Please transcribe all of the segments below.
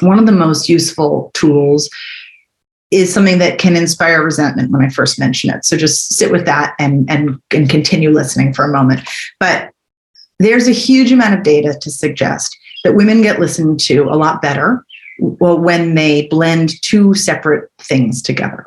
one of the most useful tools is something that can inspire resentment when I first mention it. So just sit with that and and and continue listening for a moment. But there's a huge amount of data to suggest that women get listened to a lot better well, when they blend two separate things together.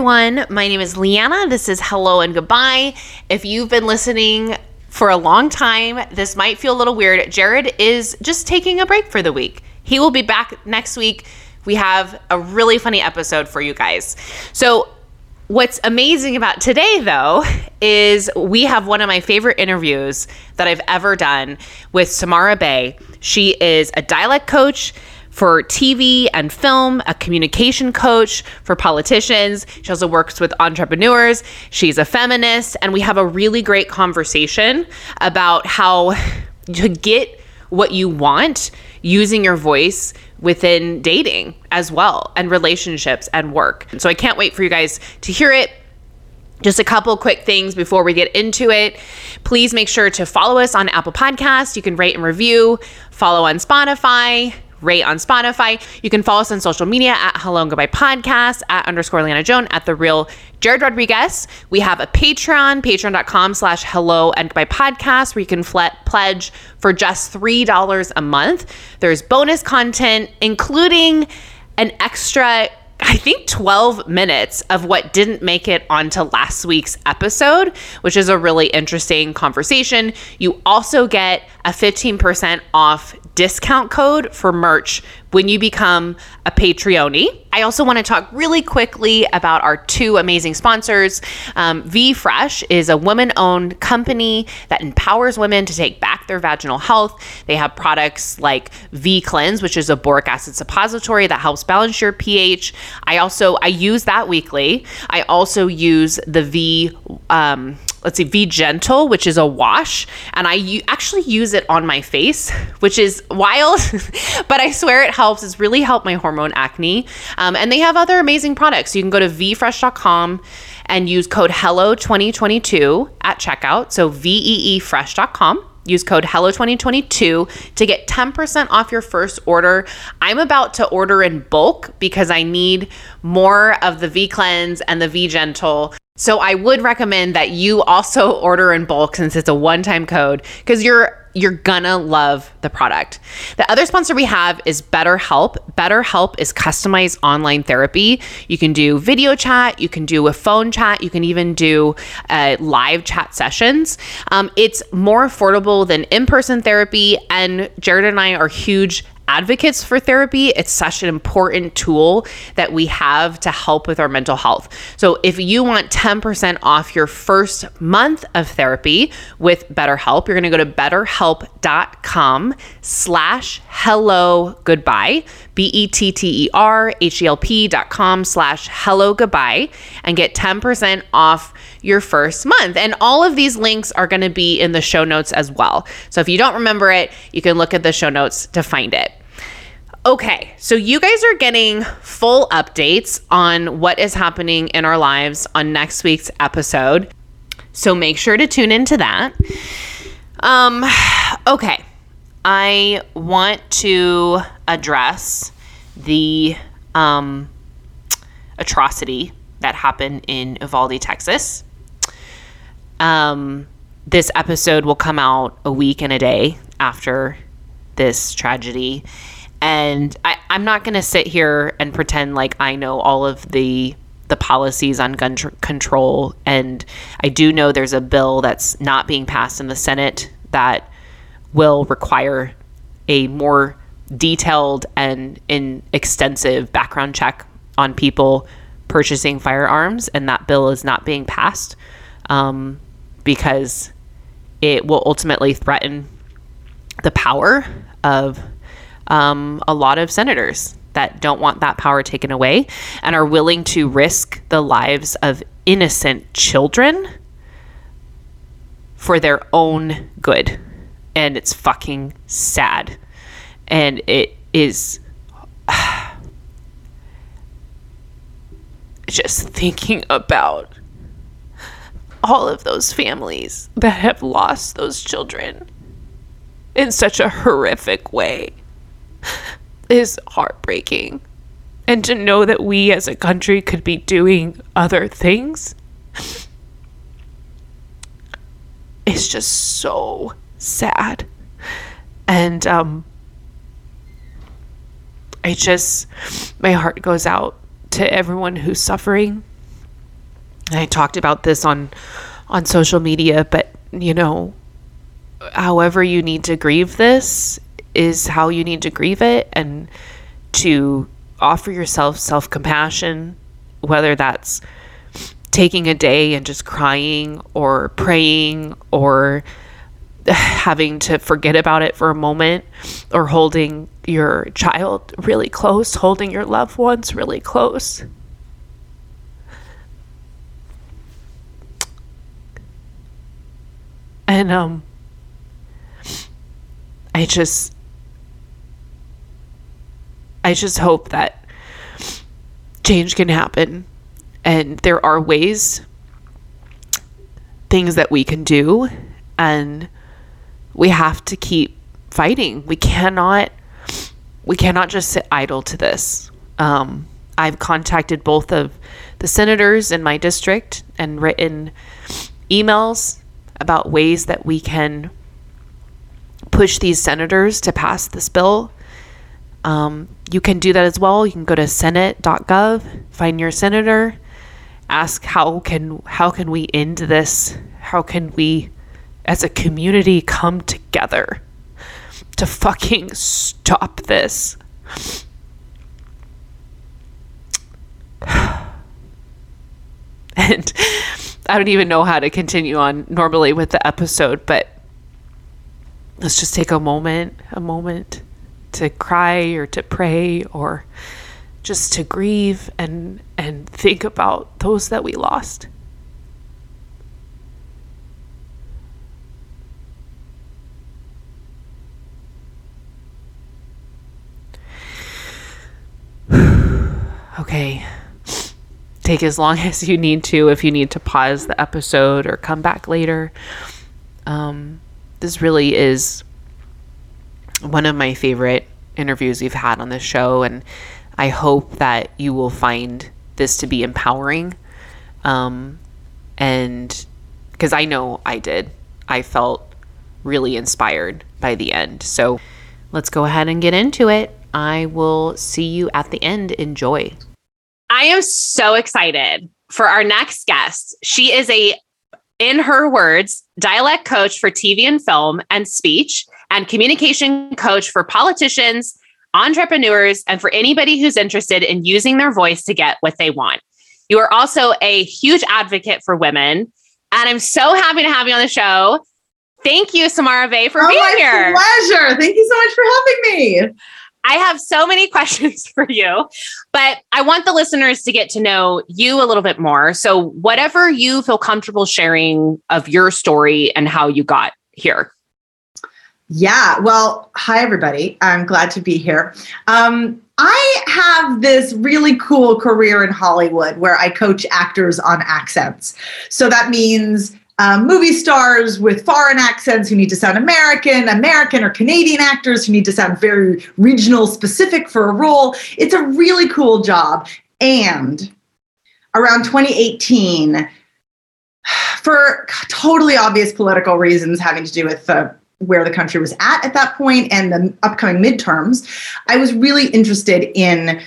Everyone. My name is Leanna. This is Hello and Goodbye. If you've been listening for a long time, this might feel a little weird. Jared is just taking a break for the week. He will be back next week. We have a really funny episode for you guys. So, what's amazing about today, though, is we have one of my favorite interviews that I've ever done with Samara Bay. She is a dialect coach for TV and film, a communication coach for politicians. She also works with entrepreneurs. She's a feminist. And we have a really great conversation about how to get what you want using your voice within dating as well and relationships and work. So I can't wait for you guys to hear it. Just a couple quick things before we get into it. Please make sure to follow us on Apple Podcasts. You can rate and review, follow on Spotify, rate on Spotify. You can follow us on social media at Hello and Goodbye Podcast, at underscore Leanna Joan, at the real Jared Rodriguez. We have a Patreon, patreon.com slash hello and goodbye podcast, where you can pledge for just $3 a month. There's bonus content, including an extra I think 12 minutes of what didn't make it onto last week's episode, which is a really interesting conversation. You also get a 15% off discount code for merch when you become a Patreon. I also want to talk really quickly about our two amazing sponsors. Um, v Fresh is a woman owned company that empowers women to take back their vaginal health. They have products like V Cleanse, which is a boric acid suppository that helps balance your pH. I also I use that weekly. I also use the V um, let's see, V Gentle, which is a wash, and I u- actually use it on my face, which is wild, but I swear it helps. It's really helped my hormone acne. Um, and they have other amazing products. You can go to vfresh.com and use code HELLO2022 at checkout. So vfresh.com. Use code HELLO2022 to get 10% off your first order. I'm about to order in bulk because I need more of the V Cleanse and the V Gentle so I would recommend that you also order in bulk since it's a one-time code because you're you're gonna love the product. The other sponsor we have is BetterHelp. BetterHelp is customized online therapy. You can do video chat, you can do a phone chat, you can even do uh, live chat sessions. Um, it's more affordable than in person therapy, and Jared and I are huge advocates for therapy. It's such an important tool that we have to help with our mental health. So if you want 10% off your first month of therapy with BetterHelp, you're going to go to betterhelp.com slash hello goodbye, B-E-T-T-E-R-H-E-L-P dot com slash hello goodbye and get 10% off your first month. And all of these links are going to be in the show notes as well. So if you don't remember it, you can look at the show notes to find it. Okay, so you guys are getting full updates on what is happening in our lives on next week's episode. So make sure to tune into that. Um, okay, I want to address the um, atrocity that happened in Uvalde, Texas. Um, this episode will come out a week and a day after this tragedy and I, I'm not going to sit here and pretend like I know all of the the policies on gun tr- control. And I do know there's a bill that's not being passed in the Senate that will require a more detailed and in extensive background check on people purchasing firearms. And that bill is not being passed um, because it will ultimately threaten the power of um, a lot of senators that don't want that power taken away and are willing to risk the lives of innocent children for their own good. And it's fucking sad. And it is just thinking about all of those families that have lost those children in such a horrific way is heartbreaking. And to know that we as a country could be doing other things is just so sad. And um I just my heart goes out to everyone who's suffering. I talked about this on on social media, but you know, however you need to grieve this is how you need to grieve it and to offer yourself self-compassion, whether that's taking a day and just crying or praying or having to forget about it for a moment or holding your child really close, holding your loved ones really close. And um I just I just hope that change can happen. And there are ways things that we can do. And we have to keep fighting. We cannot we cannot just sit idle to this. Um, i've contacted both of the senators in my district and written emails about ways that we can push these senators to pass this bill um, you can do that as well you can go to senate.gov find your senator ask how can how can we end this? How can we as a community come together to fucking stop this? and I don't even know how to continue on normally with the episode, but let's just take a moment, a moment to cry or to pray or just to grieve and and think about those that we lost. okay. Take as long as you need to if you need to pause the episode or come back later. Um, this really is one of my favorite interviews we've had on this show, and I hope that you will find this to be empowering. Um, and because I know I did, I felt really inspired by the end. So let's go ahead and get into it. I will see you at the end. Enjoy. I am so excited for our next guest. She is a, in her words, dialect coach for TV and film and speech, and communication coach for politicians, entrepreneurs, and for anybody who's interested in using their voice to get what they want. You are also a huge advocate for women. And I'm so happy to have you on the show. Thank you, Samara Bay, for oh, being my here. Pleasure. Thank you so much for having me. I have so many questions for you, but I want the listeners to get to know you a little bit more. So, whatever you feel comfortable sharing of your story and how you got here. Yeah. Well, hi, everybody. I'm glad to be here. Um, I have this really cool career in Hollywood where I coach actors on accents. So that means um, movie stars with foreign accents who need to sound American, American or Canadian actors who need to sound very regional specific for a role. It's a really cool job. And around 2018, for totally obvious political reasons having to do with the where the country was at at that point and the upcoming midterms, I was really interested in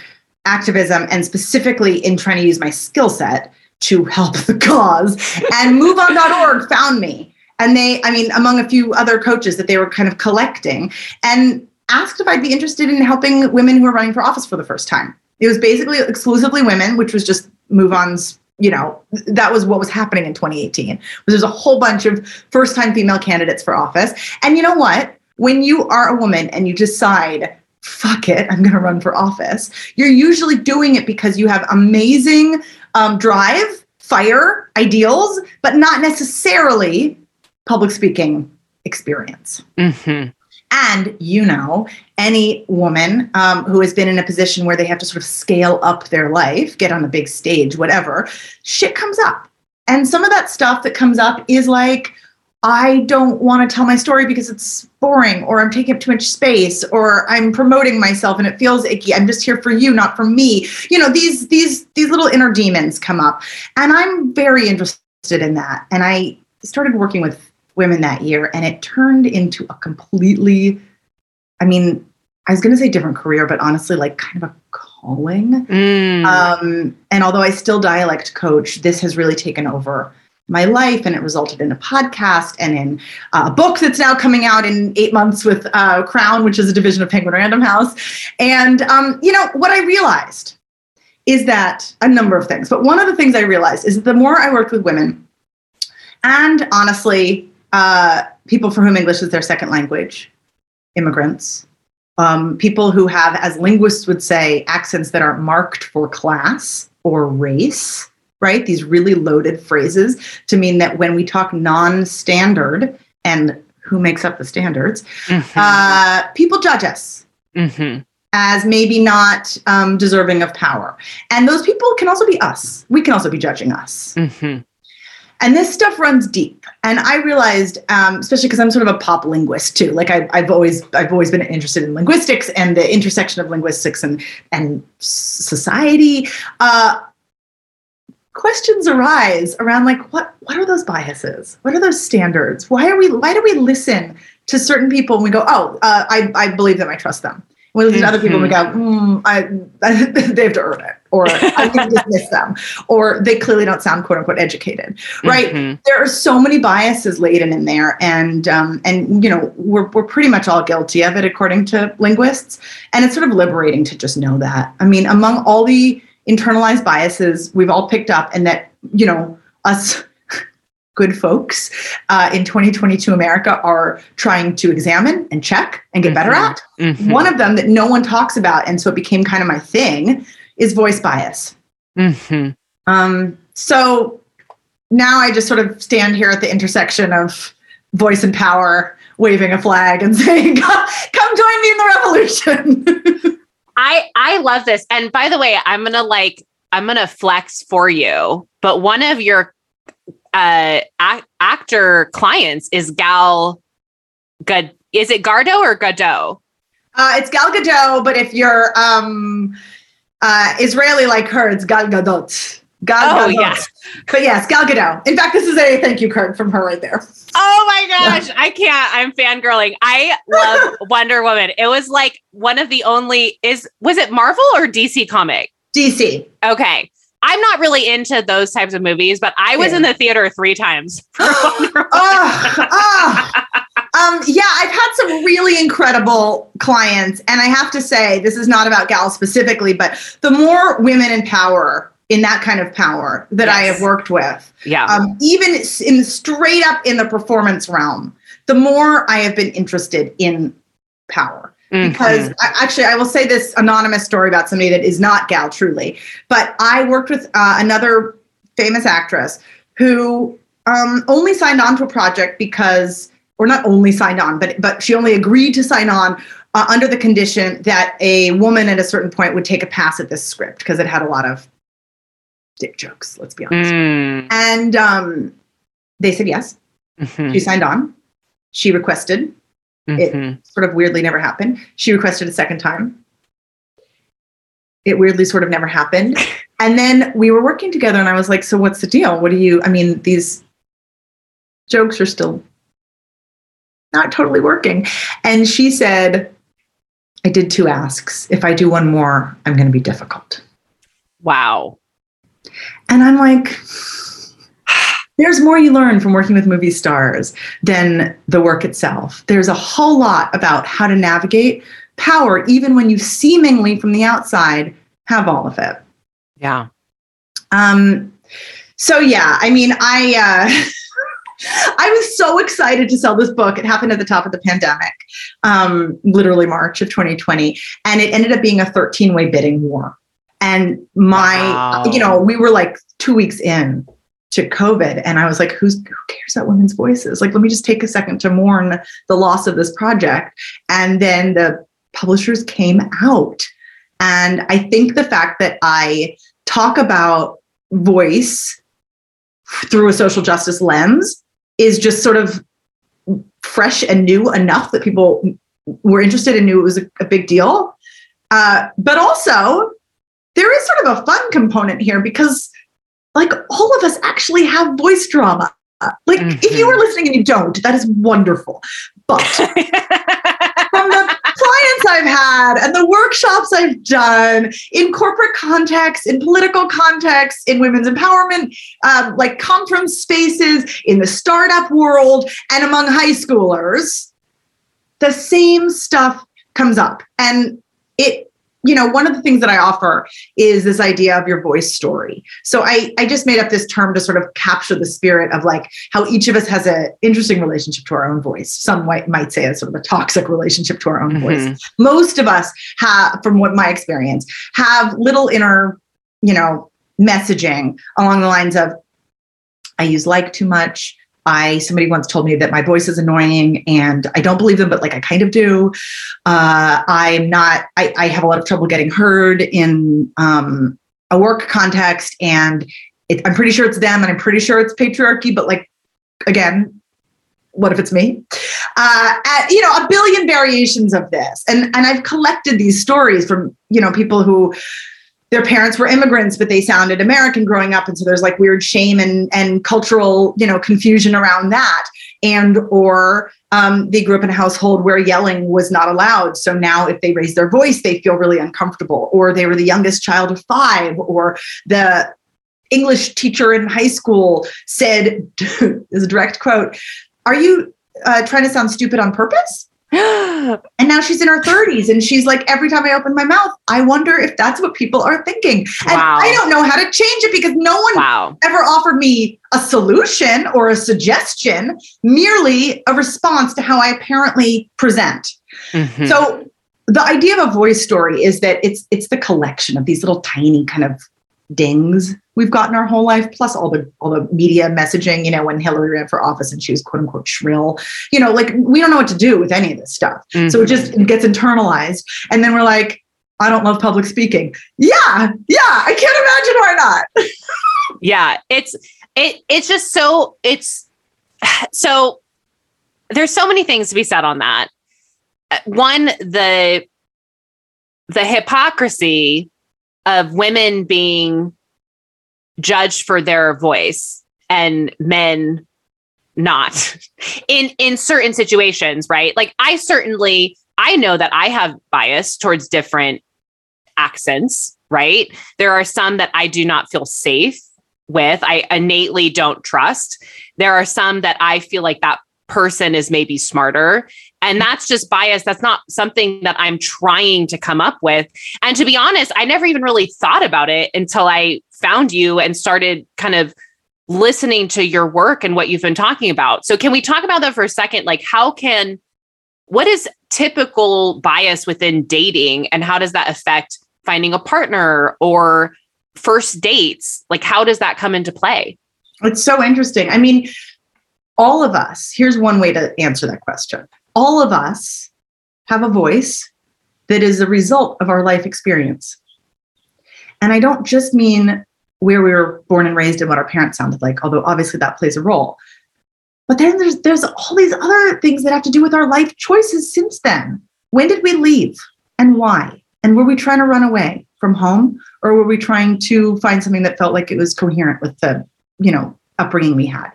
activism and specifically in trying to use my skill set to help the cause. And MoveOn.org found me. And they, I mean, among a few other coaches that they were kind of collecting and asked if I'd be interested in helping women who are running for office for the first time. It was basically exclusively women, which was just MoveOn's you know that was what was happening in 2018 there's a whole bunch of first time female candidates for office. And you know what? When you are a woman and you decide fuck it i'm going to run for office you're usually doing it because you have amazing um, drive fire ideals but not necessarily public speaking experience. Mm-hmm. And you know, any woman um, who has been in a position where they have to sort of scale up their life, get on a big stage, whatever, shit comes up. And some of that stuff that comes up is like, I don't want to tell my story because it's boring or I'm taking up too much space or I'm promoting myself and it feels icky. I'm just here for you, not for me. You know, these these these little inner demons come up. And I'm very interested in that. And I started working with women that year and it turned into a completely I mean, I was going to say different career, but honestly like kind of a calling. Mm. Um, and although I still dialect coach, this has really taken over my life and it resulted in a podcast and in uh, a book that's now coming out in eight months with uh, crown which is a division of penguin random house and um, you know what i realized is that a number of things but one of the things i realized is that the more i worked with women and honestly uh, people for whom english is their second language immigrants um, people who have as linguists would say accents that are marked for class or race right? These really loaded phrases to mean that when we talk non standard and who makes up the standards, Mhm. uh, people judge us Mhm. as maybe not um, deserving of power. And those people can also be us. We can also be judging us. Mhm. And this stuff runs deep. And I realized, um, especially because I'm sort of a pop linguist too. Like I, I've always, I've always been interested in linguistics and the intersection of linguistics and and society. Uh, questions arise around like what what are those biases what are those standards why are we why do we listen to certain people and we go oh uh, I, I believe them i trust them we listen to other people and we go mm, I, they have to earn it or i can dismiss them or they clearly don't sound quote unquote educated right Mhm. there are so many biases laden in there and um, and you know we're, we're pretty much all guilty of it according to linguists and it's sort of liberating to just know that i mean among all the internalized biases we've all picked up and that you know us good folks uh, in 2022 america are trying to examine and check and get better Mhm. at Mhm. one of them that no one talks about and so it became kind of my thing is voice bias Mhm. um, so now I just sort of stand here at the intersection of voice and power, waving a flag and saying, "Come come join me in the revolution." I I love this. And by the way, I'm gonna like I'm gonna flex for you. But one of your uh ac- actor clients is Gal Gad. Is it Gardo or Gadot? uh, it's Gal Gadot, but if you're um, uh, Israeli like her, it's Gal Gadot. Gal Oh, Gadot. yeah. But yes, Gal Gadot. In fact, this is a thank you card from her right there. Oh my gosh, I can't. I'm fangirling. I love Wonder Woman. It was like one of the only is was it Marvel or DC comic? DC. Okay. I'm not really into those types of movies, but I was Yeah. in the theater three times. for Wonder Woman. oh, oh. Um, yeah, I've had some really incredible clients, and I have to say, this is not about gals specifically, but the more women in power, in that kind of power that I have worked with, yeah. um, even in straight up in the performance realm, the more I have been interested in power because Mhm. I, actually i will say this anonymous story about somebody that is not gal truly but i worked with uh, another famous actress who um, only signed on to a project because or not only signed on but but she only agreed to sign on uh, under the condition that a woman at a certain point would take a pass at this script because it had a lot of dick jokes let's be honest Mm. and um, they said yes Mhm. she signed on she requested it- Mhm. sort of weirdly never happened. She requested a second time. It weirdly sort of never happened. And then we were working together and I was like, so what's the deal? What do you, I mean, these jokes are still not totally working. And she said, I did two asks. If I do one more, I'm going to be difficult. Wow. And I'm like, there's more you learn from working with movie stars than the work itself. There's a whole lot about how to navigate power, even when you seemingly from the outside have all of it. Yeah. Um, so yeah, I mean, I uh, I was so excited to sell this book. It happened at the top of the pandemic, um, literally March of 2020, and it ended up being a 13 way bidding war. And my, Wow. you know, we were like two weeks in to COVID. And I was like, who's who cares about women's voices? Like, let me just take a second to mourn the loss of this project. And then the publishers came out. And I think the fact that I talk about voice through a social justice lens is just sort of fresh and new enough that people were interested and knew it was a, a big deal. Uh, but also, there is sort of a fun component here because, like, all of us actually have voice drama. Like, mm-hmm. if you are listening and you don't, that is wonderful. But from the clients I've had and the workshops I've done in corporate context, in political context, in women's empowerment, um, like conference spaces, in the startup world, and among high schoolers, the same stuff comes up. And it you know one of the things that i offer is this idea of your voice story. So i i just made up this term to sort of capture the spirit of like how each of us has an interesting relationship to our own voice. Some might, might say it's sort of a toxic relationship to our own mm-hmm. voice. Most of us have from what my experience have little inner you know messaging along the lines of i use like too much I somebody once told me that my voice is annoying, and I don't believe them, but like I kind of do. Uh, I'm not. I, I, have a lot of trouble getting heard in um, a work context, and it, I'm pretty sure it's them, and I'm pretty sure it's patriarchy. But like again, what if it's me? Uh, at, you know, a billion variations of this, and and I've collected these stories from you know people who their parents were immigrants, but they sounded American growing up. And so there's like weird shame and, and cultural, you know, confusion around that. And, or um, they grew up in a household where yelling was not allowed. So now if they raise their voice, they feel really uncomfortable. Or they were the youngest child of five, or the English teacher in high school said, is a direct quote, Are you uh, trying to sound stupid on purpose? and now she's in her 30s and she's like every time i open my mouth i wonder if that's what people are thinking and wow. i don't know how to change it because no one wow. ever offered me a solution or a suggestion merely a response to how i apparently present mm-hmm. so the idea of a voice story is that it's it's the collection of these little tiny kind of dings we've gotten our whole life, plus all the all the media messaging, you know, when Hillary ran for office and she was quote unquote shrill, you know, like we don't know what to do with any of this stuff. Mm-hmm. So it just it gets internalized. And then we're like, I don't love public speaking. Yeah, yeah, I can't imagine why not. yeah, it's it it's just so it's so there's so many things to be said on that. Uh, one, the the hypocrisy of women being judged for their voice and men not in in certain situations right? Like i certainly i know that i have bias towards different accents right? There are some that i do not feel safe with i innately don't trust. There are some that i feel like that person is maybe smarter and that's just bias that's not something that i'm trying to come up with and to be honest i never even really thought about it until i found you and started kind of listening to your work and what you've been talking about. So, can we talk about that for a second? Like, how can, what is typical bias within dating and how does that affect finding a partner or first dates? Like, how does that come into play? It's so interesting. I mean, all of us, here's one way to answer that question all of us have a voice that is a result of our life experience. And I don't just mean where we were born and raised and what our parents sounded like, although obviously that plays a role. But then there's there's all these other things that have to do with our life choices since then. When did we leave and why? And were we trying to run away from home or were we trying to find something that felt like it was coherent with the, you know, upbringing we had?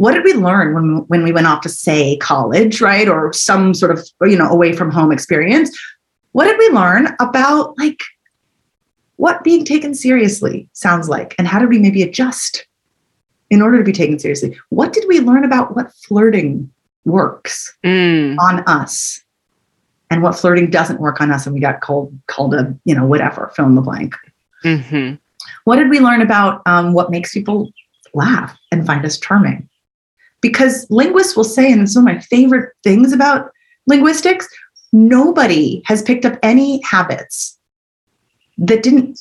What did we learn when when we went off to say college, right? Or some sort of, you know, away from home experience? What did we learn about like what being taken seriously sounds like and how do we maybe adjust in order to be taken seriously what did we learn about what flirting works mm. on us and what flirting doesn't work on us and we got called called a you know whatever fill in the blank mm-hmm. what did we learn about um, what makes people laugh and find us charming because linguists will say and it's one of my favorite things about linguistics nobody has picked up any habits that didn't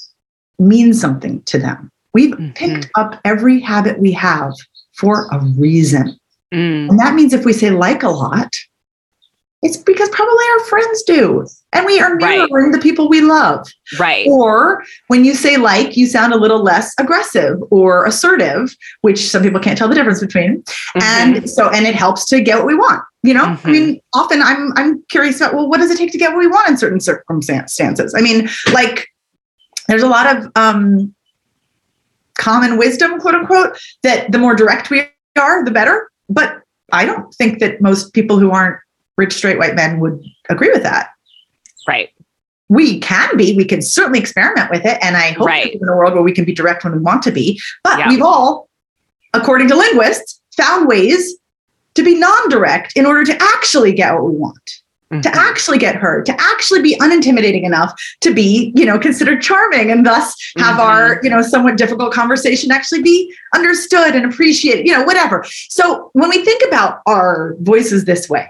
mean something to them We've Mhm. picked up every habit we have for a reason. Mm, And that means if we say like a lot, it's because probably our friends do. And we are Right. mirroring the people we love. right. Or when you say like, you sound a little less aggressive or assertive, which some people can't tell the difference between. Mhm. And so, and it helps to get what we want. You know, I mean, often I'm I'm curious about well, what does it take to get what we want in certain circumstances? I mean, like there's a lot of um common wisdom, quote unquote, that the more direct we are, the better. But I don't think that most people who aren't rich straight white men would agree with that right. we can be we can certainly experiment with it and i hope Right. in a world where we can be direct when we want to be but Yeah. we've all according to linguists found ways to be non-direct in order to actually get what we want to Mhm. actually get heard to actually be unintimidating enough to be you know considered charming and thus have Mhm. our you know somewhat difficult conversation actually be understood and appreciated you know whatever so when we think about our voices this way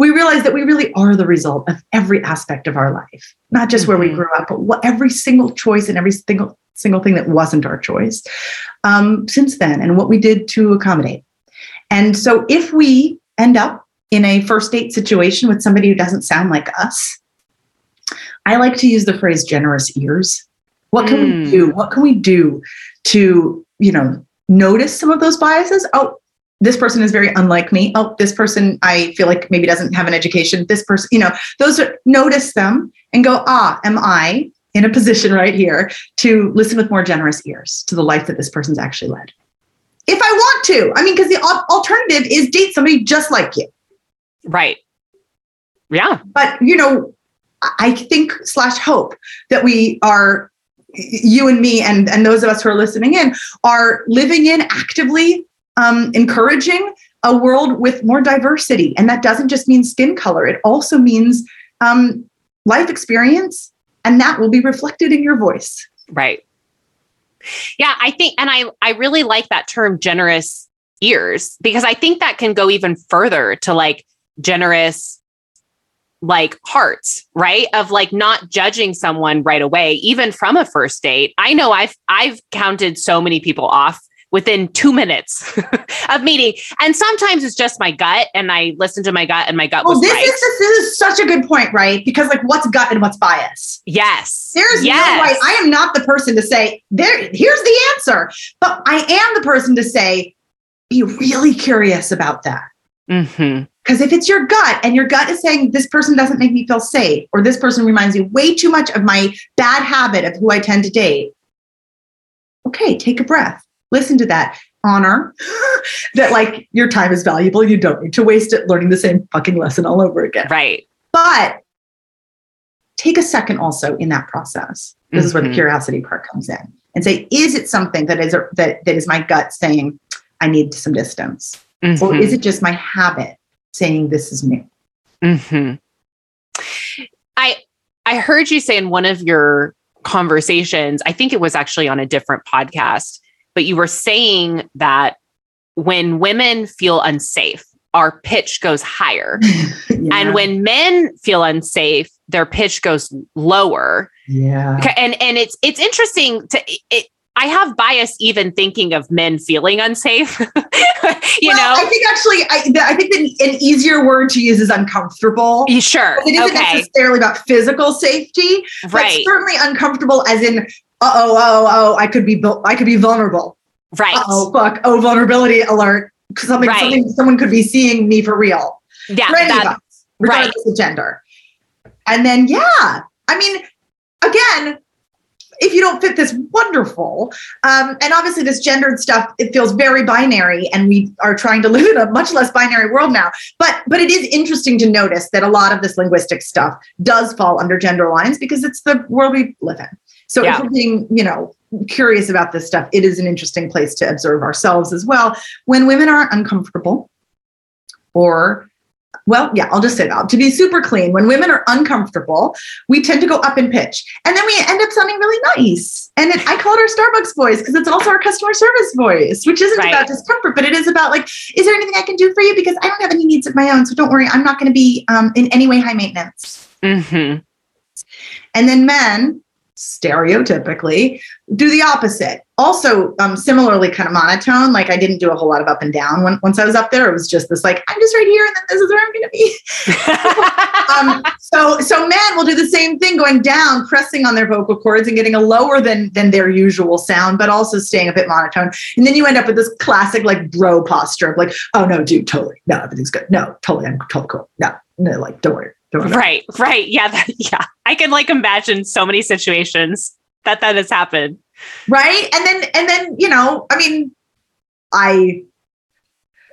we realize that we really are the result of every aspect of our life not just where we Mhm. grew up but what every single choice and every single single thing that wasn't our choice um, since then and what we did to accommodate and so if we end up in a first date situation with somebody who doesn't sound like us, I like to use the phrase generous ears. What can Mm. we do? What can we do to, you know, notice some of those biases? Oh, this person is very unlike me. Oh, this person I feel like maybe doesn't have an education. This person, you know, those are notice them and go, ah, am I in a position right here to listen with more generous ears to the life that this person's actually led? If I want to, I mean, because the alternative is date somebody just like you Right. Yeah. but you know i think slash hope that we are you and me and and those of us who are listening in are living in actively um, encouraging a world with more diversity and that doesn't just mean skin color it also means um, life experience and that will be reflected in your voice Right. Yeah, I think and I I really like that term generous ears because I think that can go even further to like generous like hearts, right? Of like not judging someone right away even from a first date. I know I've I've counted so many people off within 2 minutes of meeting and sometimes it's just my gut and I listen to my gut and my gut well was this right. is this is such a good point right because like what's gut and what's bias yes. There's yes. no way. I am not the person to say, there, here's the answer. But I am the person to say, be really curious about that. Mhm. Because if it's your gut and your gut is saying this person doesn't make me feel safe, or this person reminds me way too much of my bad habit of who I tend to date, okay, take a breath. Listen to that. Honor that like your time is valuable. You don't need to waste it learning the same fucking lesson all over again. Right. But take a second also in that process. This is where the Mhm. curiosity part comes in and say, is it something that is that that is my gut saying I need some distance? Or Mhm. is it just my habit saying this is me? hmm I I heard you say in one of your conversations, I think it was actually on a different podcast, but you were saying that when women feel unsafe, our pitch goes higher. Yeah. And when men feel unsafe, their pitch goes lower. yeah. And and it's it's interesting to it I have bias even thinking of men feeling unsafe. you well, know? I think actually, I, I think that an easier word to use is uncomfortable. You sure. It isn't okay. necessarily about physical safety, but Right. certainly uncomfortable as in, uh oh, oh, oh, I could be, I could be vulnerable. Right. oh fuck oh vulnerability alert something, Right. something someone could be seeing me for real Yeah. for that- us regardless of gender and then yeah i mean again if you don't fit this wonderful um, and obviously this gendered stuff it feels very binary and we are trying to live in a much less binary world now but but it is interesting to notice that a lot of this linguistic stuff does fall under gender lines because it's the world we live in so Yeah. if we're being you know curious about this stuff it is an interesting place to observe ourselves as well when women are uncomfortable or well, yeah, I'll just say that. To be super clean, when women are uncomfortable, we tend to go up in pitch. And then we end up sounding really nice. And it, I call it our Starbucks voice because it's also our customer service voice, which isn't Right. about discomfort, but it is about like, is there anything I can do for you? Because I don't have any needs of my own. So don't worry, I'm not going to be um, in any way high maintenance. Mhm. And then men, stereotypically do the opposite. Also, um, similarly, kind of monotone. Like I didn't do a whole lot of up and down when, once I was up there. It was just this like I'm just right here, and then this is where I'm going to be. um, so, so men will do the same thing, going down, pressing on their vocal cords, and getting a lower than than their usual sound, but also staying a bit monotone. And then you end up with this classic like bro posture of like, oh no, dude, totally, no, everything's good, no, totally, I'm totally cool, no, no, like don't worry. Right, right, yeah, that, yeah. I can like imagine so many situations that that has happened. Right? And then and then you know i mean i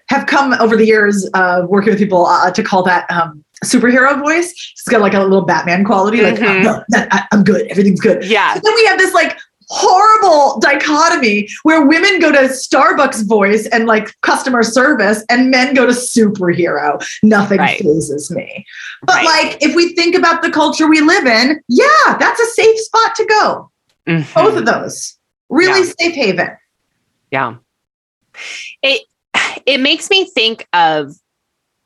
have come over the years of uh, working with people uh, to call that um, superhero voice. It's got like a little batman quality like mm-hmm. oh, no, I, i'm good. Everything's good. Yeah. So then we have this like horrible dichotomy where women go to Starbucks voice and like customer service and men go to superhero. Nothing right. fazes me. But right. like if we think about the culture we live in, yeah, that's a safe spot to go. Mm-hmm. Both of those. Really yeah. safe haven. Yeah. It it makes me think of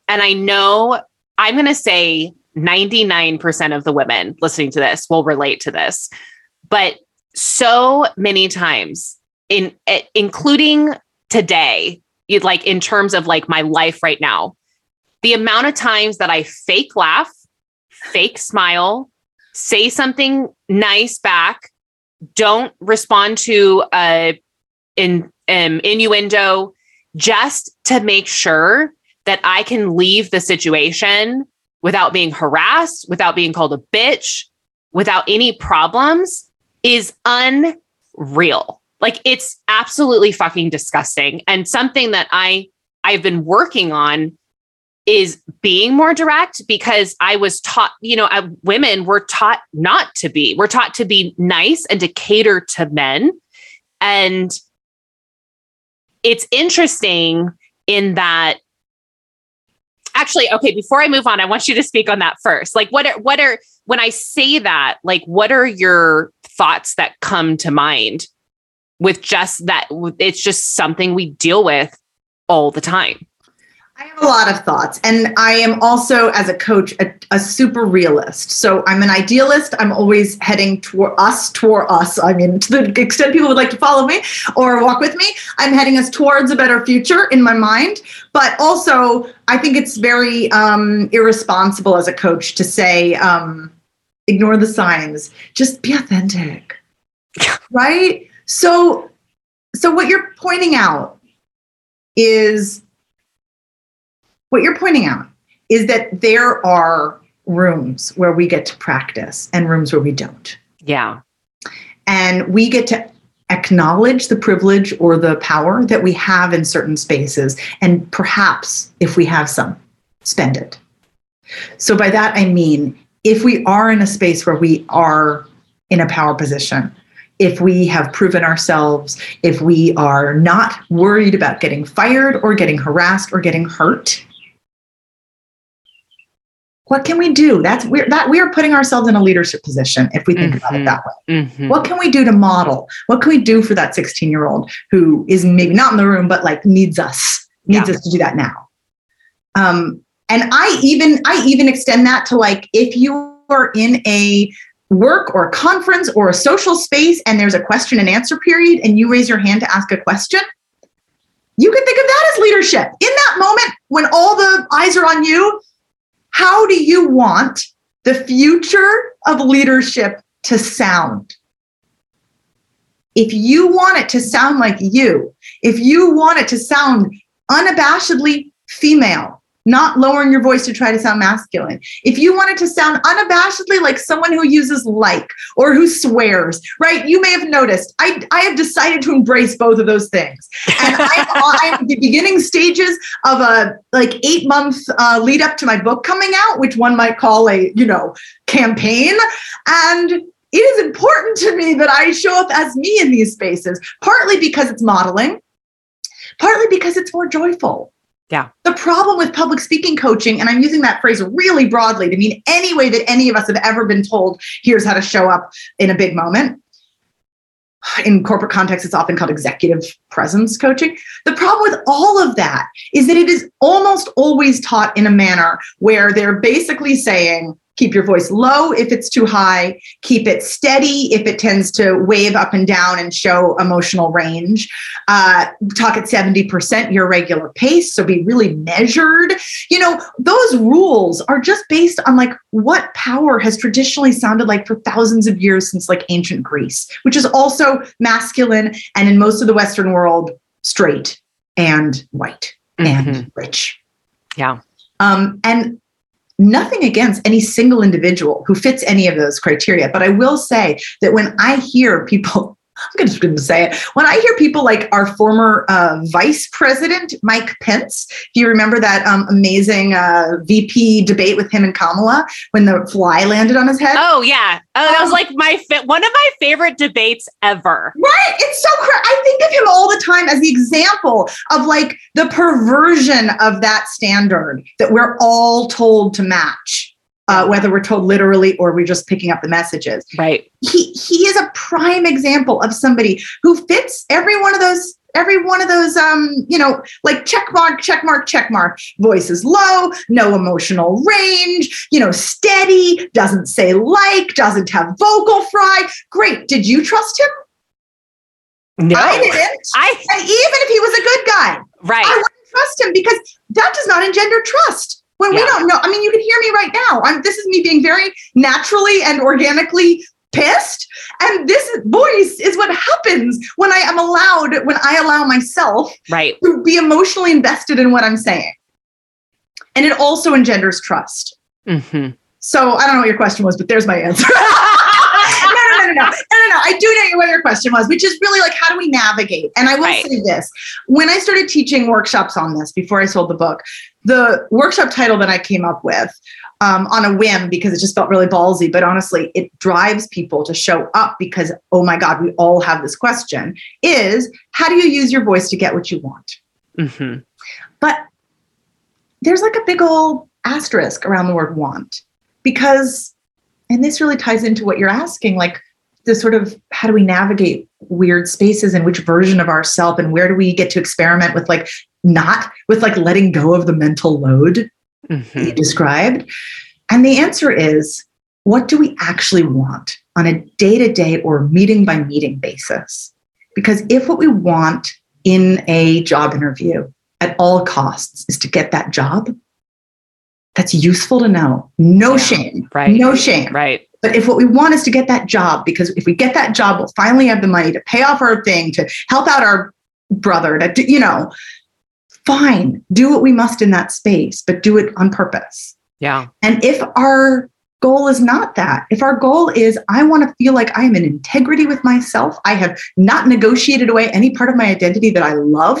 and I know I'm going to say 99% of the women listening to this will relate to this. But so many times in including today, like in terms of like my life right now, the amount of times that I fake laugh, fake smile, say something nice back don't respond to a in um, innuendo just to make sure that I can leave the situation without being harassed, without being called a bitch, without any problems is unreal. Like it's absolutely fucking disgusting and something that I I've been working on is being more direct because I was taught, you know, women were taught not to be. We're taught to be nice and to cater to men. And it's interesting in that actually okay before i move on i want you to speak on that first like what are what are when i say that like what are your thoughts that come to mind with just that it's just something we deal with all the time I have a lot of thoughts. And I am also, as a coach, a, a, super realist. So I'm an idealist. I'm always heading toward us, toward us. I mean, to the extent people would like to follow me or walk with me, I'm heading us towards a better future in my mind. But also, I think it's very um, irresponsible as a coach to say, um, ignore the signs, just be authentic. right? So, so what you're pointing out is what you're pointing out is that there are rooms where we get to practice and rooms where we don't. Yeah. And we get to acknowledge the privilege or the power that we have in certain spaces. And perhaps, if we have some, spend it. So, by that, I mean, if we are in a space where we are in a power position, if we have proven ourselves, if we are not worried about getting fired or getting harassed or getting hurt, what can we do that's we're that we are putting ourselves in a leadership position if we think mm-hmm. about it mm-hmm. that way mm-hmm. what can we do to model what can we do for that 16 year old who is maybe not in the room but like needs us needs yeah. us to do that now um and i even i even extend that to like if you are in a work or a conference or a social space and there's a question and answer period and you raise your hand to ask a question you can think of that as leadership in that moment when all the eyes are on you how do you want the future of leadership to sound? If you want it to sound like you, if you want it to sound unabashedly female, not lowering your voice to try to sound masculine. If you wanted to sound unabashedly like someone who uses like or who swears, right? You may have noticed I, I have decided to embrace both of those things. And I'm at the beginning stages of a like eight month uh, lead up to my book coming out, which one might call a, you know, campaign. And it is important to me that I show up as me in these spaces, partly because it's modeling, partly because it's more joyful yeah. The problem with public speaking coaching, and I'm using that phrase really broadly to mean any way that any of us have ever been told, here's how to show up in a big moment. In corporate context, it's often called executive presence coaching. The problem with all of that is that it is almost always taught in a manner where they're basically saying, keep your voice low if it's too high, keep it steady if it tends to wave up and down and show emotional range. Uh, talk at 70% your regular pace, so be really measured. You know, those rules are just based on like what power has traditionally sounded like for thousands of years since like ancient Greece, which is also masculine and in most of the Western world, straight and white and Mhm. rich. Yeah. Um, and nothing against any single individual who fits any of those criteria. But I will say that when I hear people, I'm just going to say it, when I hear people like our former uh, vice president, Mike Pence, if you remember that um, amazing uh, VP debate with him and Kamala when the fly landed on his head. Oh yeah. Oh, that was Um, like my fa- one of my favorite debates ever. Right. It's so cra- I think of him all the time as the example of like the perversion of that standard that we're all told to match, uh, whether we're told literally or we're just picking up the messages. Right. He he is a prime example of somebody who fits every one of those every one of those um you know like check mark check mark check mark voice is low no emotional range you know steady doesn't say like doesn't have vocal fry great did you trust him No. I didn't. I And even if he was a good guy, right I wouldn't trust him because that does not engender trust. When we don't know, I mean, you can hear me right now. I'm this is me being very naturally and organically pissed. And this voice is what happens when I am allowed, when I allow myself Right. to be emotionally invested in what I'm saying. And it also engenders trust. hmm So I don't know what your question was, but there's my answer. no, no, no, no. I do know what your question was, which is really like, how do we navigate? And I will Right. say this: when I started teaching workshops on this before I sold the book, the workshop title that I came up with um, on a whim because it just felt really ballsy, but honestly, it drives people to show up because oh my god, we all have this question: is how do you use your voice to get what you want? hmm But there's like a big old asterisk around the word want because, and this really ties into what you're asking like the sort of how do we navigate weird spaces and which version of ourself and where do we get to experiment with like not with like letting go of the mental load that you mm-hmm. described? And the answer is what do we actually want on a day to day or meeting by meeting basis? Because if what we want in a job interview at all costs is to get that job, that's useful to know. No Yeah, shame. right. No shame. Right. But if what we want is to get that job, because if we get that job, we'll finally have the money to pay off our thing, to help out our brother, to you know, fine, do what we must in that space, but do it on purpose. Yeah. And if our goal is not that, if our goal is, I want to feel like I am in integrity with myself, I have not negotiated away any part of my identity that I love,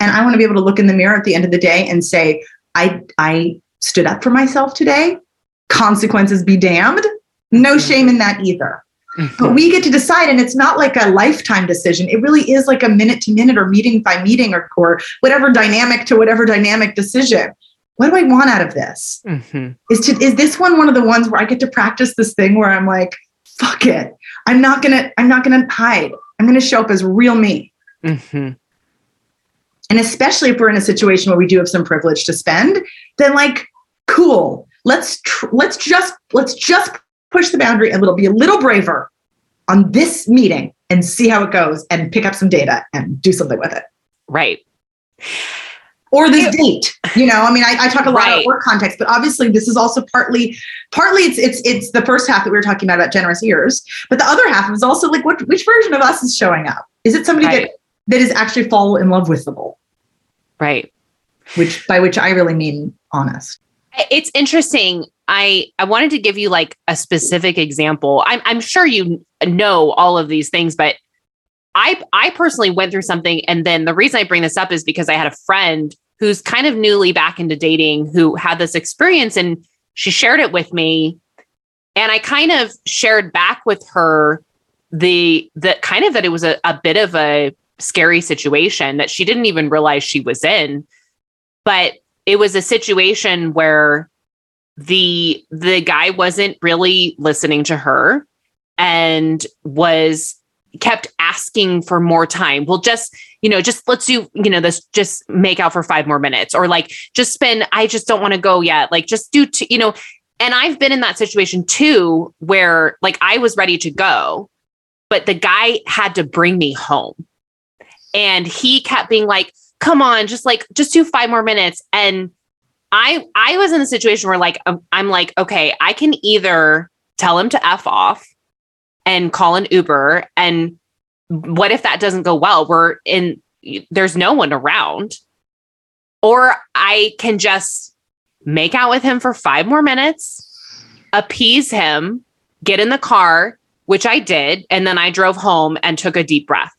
and I want to be able to look in the mirror at the end of the day and say, I, I stood up for myself today, consequences be damned. No shame in that either. But we get to decide, and it's not like a lifetime decision. It really is like a minute to minute or meeting by meeting or, or whatever dynamic to whatever dynamic decision. What do I want out of this? hmm Is to is this one one of the ones where I get to practice this thing where I'm like, fuck it. I'm not gonna, I'm not gonna hide. I'm gonna show up as real me. hmm And especially if we're in a situation where we do have some privilege to spend, then like, cool. Let's tr- let's just let's just push the boundary a little, be a little braver on this meeting and see how it goes, and pick up some data and do something with it. Right. Or this date, you know. I mean, I, I talk a lot Right. about work context, but obviously this is also partly, partly it's it's it's the first half that we were talking about about generous ears, but the other half is also like what which version of us is showing up? Is it somebody Right. that that is actually fall in love with the bowl? Right. Which by which I really mean honest. It's interesting. I I wanted to give you like a specific example. I'm I'm sure you know all of these things, but I I personally went through something and then the reason I bring this up is because I had a friend who's kind of newly back into dating who had this experience and she shared it with me and I kind of shared back with her the the kind of that it was a, a bit of a scary situation that she didn't even realize she was in. But it was a situation where the the guy wasn't really listening to her and was kept asking for more time. Well, just, you know, just let's do, you know, this just make out for five more minutes or like just spend, I just don't want to go yet. Like just do, t- you know, and I've been in that situation too, where like I was ready to go, but the guy had to bring me home. And he kept being like, come on, just like, just do five more minutes. And I, I was in a situation where like, I'm, I'm like, okay, I can either tell him to F off and call an Uber. And what if that doesn't go well? We're in, there's no one around. Or I can just make out with him for five more minutes, appease him, get in the car, which I did, and then I drove home and took a deep breath.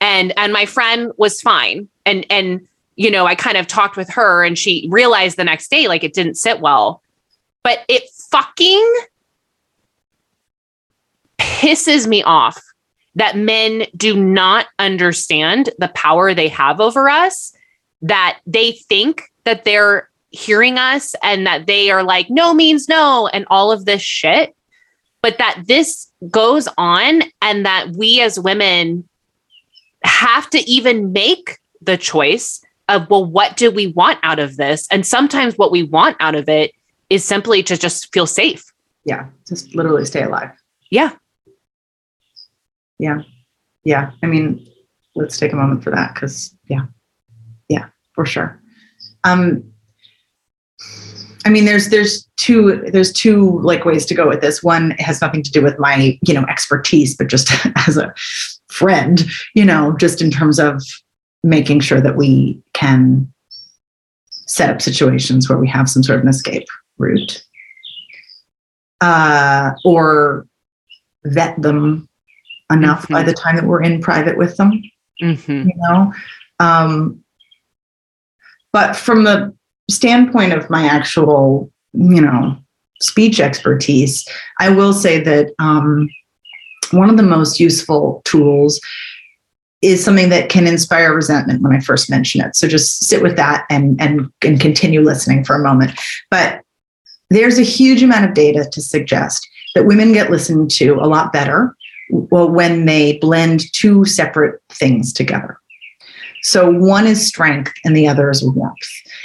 And and my friend was fine. And and you know, I kind of talked with her and she realized the next day like it didn't sit well. But it fucking pisses me off that men do not understand the power they have over us, that they think that they're hearing us and that they are like, no means no, and all of this shit. But that this goes on and that we as women have to even make the choice of, well, what do we want out of this? And sometimes what we want out of it is simply to just feel safe. Yeah. Just literally stay alive. Yeah. Yeah. Yeah. I mean, let's take a moment for that because, yeah. Yeah, for sure. Um, I mean, there's there's two there's two like ways to go with this. One has nothing to do with my you know expertise, but just as a friend, you know, just in terms of making sure that we can set up situations where we have some sort of an escape route, uh, or vet them enough mm-hmm. by the time that we're in private with them. Mm-hmm. You know, um, but from the standpoint of my actual, you know, speech expertise, I will say that um, one of the most useful tools is something that can inspire resentment when I first mention it. So just sit with that and and and continue listening for a moment. But there's a huge amount of data to suggest that women get listened to a lot better when they blend two separate things together. So one is strength and the other is warmth.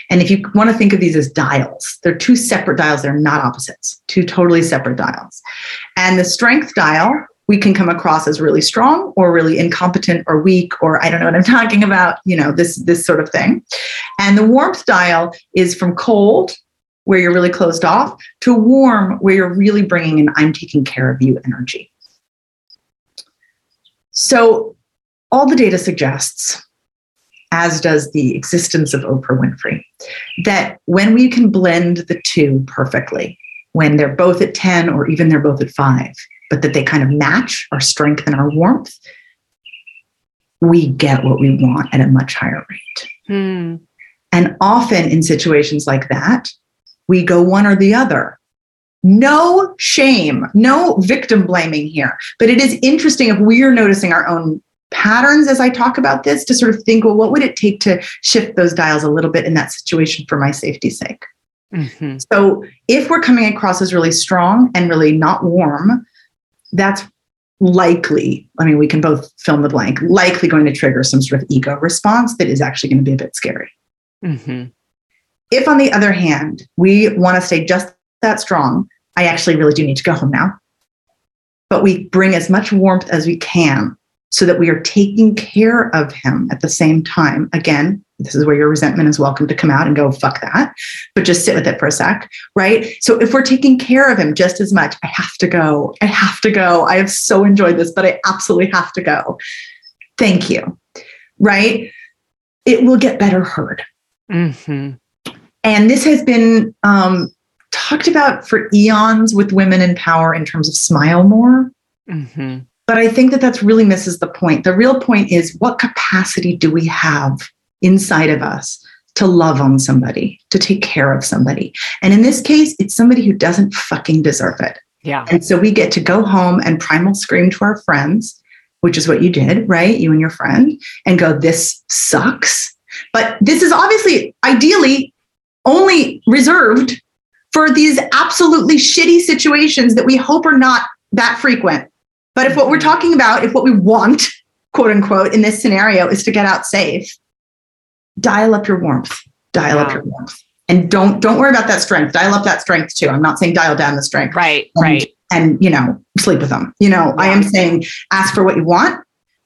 And if you want to think of these as dials, they're two separate dials, they're not opposites, two totally separate dials. And the strength dial, we can come across as really strong or really incompetent or weak or I don't know what I'm talking about, you know, this this sort of thing. And the warmth dial is from cold where you're really closed off to warm where you're really bringing in I'm taking care of you energy. So all the data suggests as does the existence of Oprah Winfrey. That when we can blend the two perfectly, when they're both at 10 or even they're both at five, but that they kind of match our strength and our warmth, we get what we want at a much higher rate. Hmm. And often in situations like that, we go one or the other. No shame, no victim blaming here. But it is interesting if we are noticing our own patterns as I talk about this to sort of think, well, what would it take to shift those dials a little bit in that situation for my safety's sake? Mm-hmm. So if we're coming across as really strong and really not warm, that's likely, I mean, we can both fill in the blank, likely going to trigger some sort of ego response that is actually going to be a bit scary. Mm-hmm. If, on the other hand, we want to stay just that strong, I actually really do need to go home now. But we bring as much warmth as we can so that we are taking care of him at the same time. Again, this is where your resentment is welcome to come out and go, fuck that, but just sit with it for a sec, right? So if we're taking care of him just as much, I have to go. I have to go. I have so enjoyed this, but I absolutely have to go. Thank you, right? It will get better heard. Mm-hmm. And this has been um, talked about for eons with women in power in terms of smile more. Mm-hmm. But I think that that's really misses the point. The real point is what capacity do we have inside of us to love on somebody, to take care of somebody? And in this case, it's somebody who doesn't fucking deserve it. Yeah. And so we get to go home and primal scream to our friends, which is what you did, right? You and your friend, and go, this sucks. But this is obviously, ideally, only reserved for these absolutely shitty situations that we hope are not that frequent but if what we're mm-hmm. talking about, if what we want, quote unquote, in this scenario is to get out safe, dial up your warmth. Dial up your warmth. And don't don't worry about that strength. Dial up that strength too. I'm not saying dial down the strength. Right, And- right. And you know, sleep with them. You know, I am saying ask for what you want,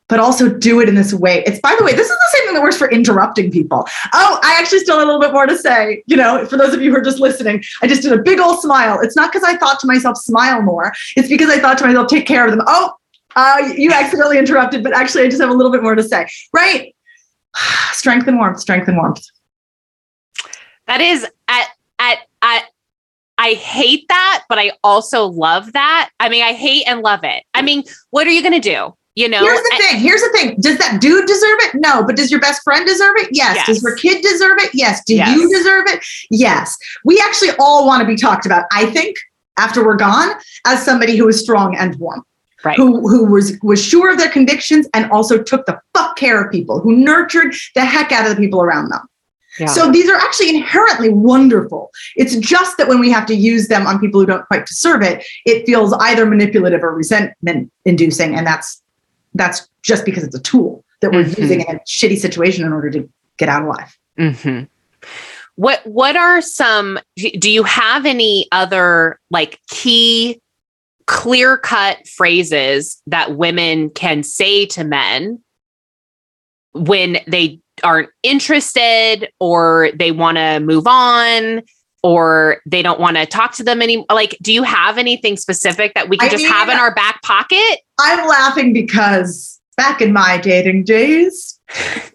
but also do it in this way. It's by the way, this is the same thing that works for interrupting people. Oh, I actually still have a little bit more to say. You know, for those of you who are just listening, I just did a big old smile. It's not because I thought to myself, smile more. It's because I thought to myself, take care of them. Oh, uh, you accidentally interrupted, but actually, I just have a little bit more to say. Right? strength and warmth, strength and warmth. That is at at at I hate that, but I also love that. I mean, I hate and love it. I mean, what are you going to do? You know, Here's the thing. Here's the thing. Does that dude deserve it? No. But does your best friend deserve it? Yes. Yes. Does your kid deserve it? Yes. Do Yes. you deserve it? Yes. We actually all want to be talked about. I think after we're gone, as somebody who is strong and warm, right? who who was was sure of their convictions and also took the fuck care of people, who nurtured the heck out of the people around them. Yeah. So these are actually inherently wonderful. It's just that when we have to use them on people who don't quite deserve it, it feels either manipulative or resentment inducing. And that's that's just because it's a tool that we're Mhm. using in a shitty situation in order to get out alive. hmm What what are some do you have any other like key clear cut phrases that women can say to men when they aren't interested or they want to move on or they don't want to talk to them anymore like do you have anything specific that we can I just mean- have in our back pocket? I'm laughing because back in my dating days,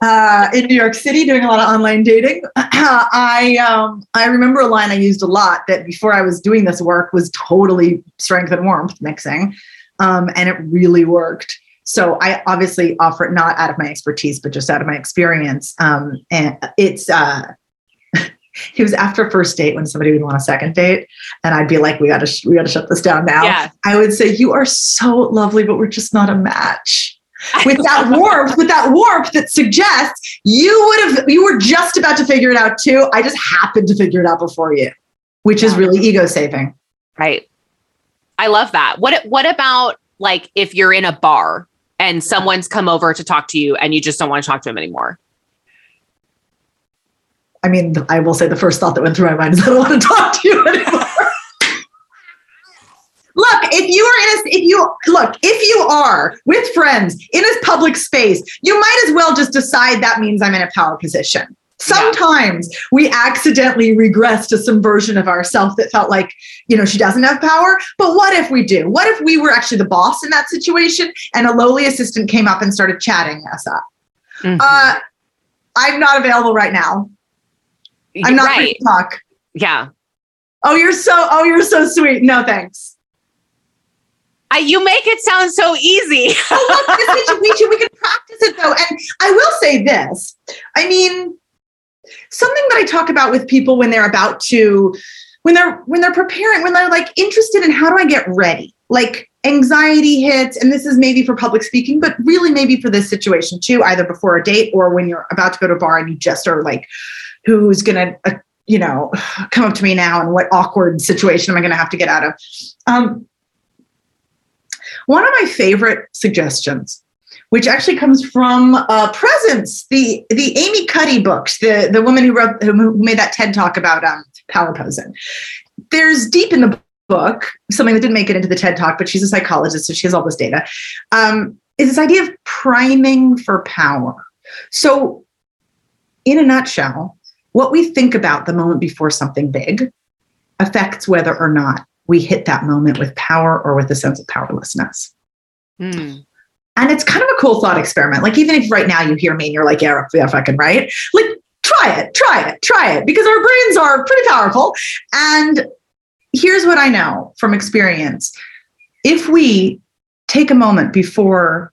uh, in New York City, doing a lot of online dating, I um, I remember a line I used a lot that before I was doing this work was totally strength and warmth mixing, um, and it really worked. So I obviously offer it not out of my expertise, but just out of my experience. Um, and it's uh, it was after first date when somebody would want a second date, and I'd be like, "We got to sh- we got to shut this down now." yeah I would say you are so lovely, but we're just not a match. With that warmth, with that warmth that suggests you would have, you were just about to figure it out too. I just happened to figure it out before you, which is really ego saving. Right. I love that. What what about like if you're in a bar and someone's come over to talk to you and you just don't want to talk to them anymore? I mean, I will say the first thought that went through my mind is I don't want to talk to you anymore. Look, if you are in a, if you look, if you are with friends in a public space, you might as well just decide that means I'm in a power position. Sometimes we accidentally regress to some version of ourselves that felt like, you know, she doesn't have power. But what if we do? What if we were actually the boss in that situation and a lowly assistant came up and started chatting us up? Mhm. Uh, I'm not available right now. I'm not free to talk. Yeah. Oh, you're so oh, you're so sweet. No thanks. I, you make it sound so easy. This situation, we can practice it though. And I will say this. I mean, something that I talk about with people when they're about to, when they're when they're preparing, when they're like interested in how do I get ready? Like anxiety hits, and this is maybe for public speaking, but really maybe for this situation too, either before a date or when you're about to go to a bar and you just are like, who's gonna, uh, you know, come up to me now and what awkward situation am I gonna have to get out of? Um, one of my favorite suggestions, which actually comes from uh, Presence, the the Amy Cuddy books, the the woman who wrote who made that TED talk about um, power posing. There's deep in the book something that didn't make it into the TED talk, but she's a psychologist, so she has all this data. Um, is this idea of priming for power? So, in a nutshell, what we think about the moment before something big affects whether or not we hit that moment with power or with a sense of powerlessness. Hmm. And it's kind of a cool thought experiment. Like, even if right now you hear me and you're like, yeah, yeah, fucking right. Like, try it, try it, try it, because our brains are pretty powerful. And here's what I know from experience if we take a moment before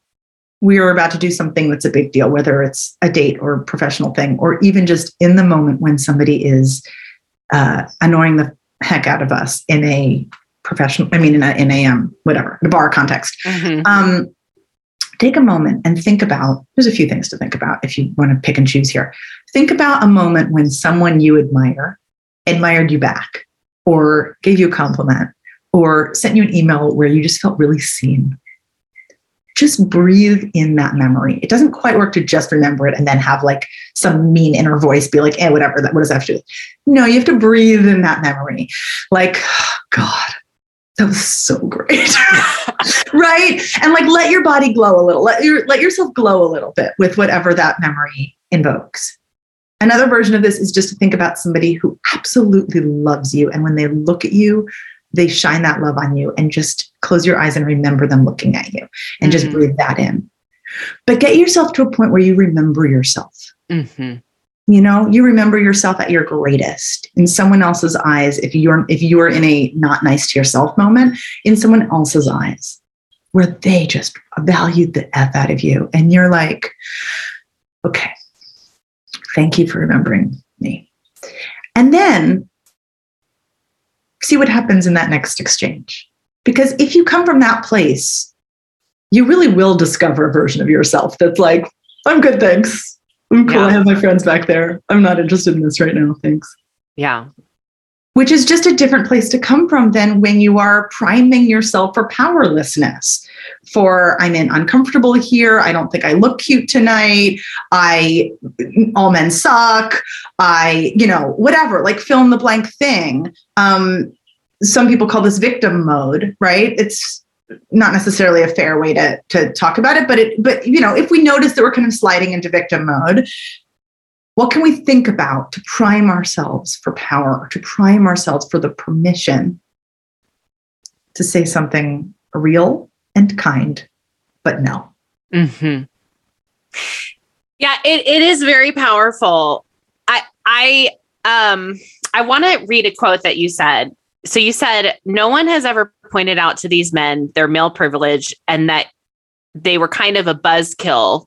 we are about to do something that's a big deal, whether it's a date or a professional thing, or even just in the moment when somebody is uh, annoying the heck out of us in a professional, I mean, in a, in a um, whatever, the bar context, Mhm. um, take a moment and think about there's a few things to think about if you want to pick and choose here. Think about a moment when someone you admire admired you back or gave you a compliment or sent you an email where you just felt really seen. Just breathe in that memory. It doesn't quite work to just remember it and then have like some mean inner voice be like, eh, whatever, that what does that have to do? No, you have to breathe in that memory. Like, God, that was so great. right? And like let your body glow a little. Let your let yourself glow a little bit with whatever that memory invokes. Another version of this is just to think about somebody who absolutely loves you. And when they look at you, they shine that love on you and just close your eyes and remember them looking at you and just Mhm. breathe that in. But get yourself to a point where you remember yourself. Mhm. You know, you remember yourself at your greatest in someone else's eyes. If you're if you are in a not nice to yourself moment, in someone else's eyes, where they just valued the F out of you. And you're like, okay, thank you for remembering me. And then see what happens in that next exchange. Because if you come from that place, you really will discover a version of yourself that's like, I'm good, thanks. I'm cool. Yeah. I have my friends back there. I'm not interested in this right now. Thanks Yeah. which is just a different place to come from than when you are priming yourself for powerlessness for i'm in uncomfortable here. I don't think i look cute tonight. I all men suck. I you know whatever like fill in the blank thing. Um some people call this victim mode right? It's not necessarily a fair way to to talk about it but it but you know if we notice that we're kind of sliding into victim mode what can we think about to prime ourselves for power, to prime ourselves for the permission to say something real and kind, but no? hmm Yeah, it, it is very powerful. I I um I want to read a quote that you said. So you said no one has ever pointed out to these men their male privilege and that they were kind of a buzzkill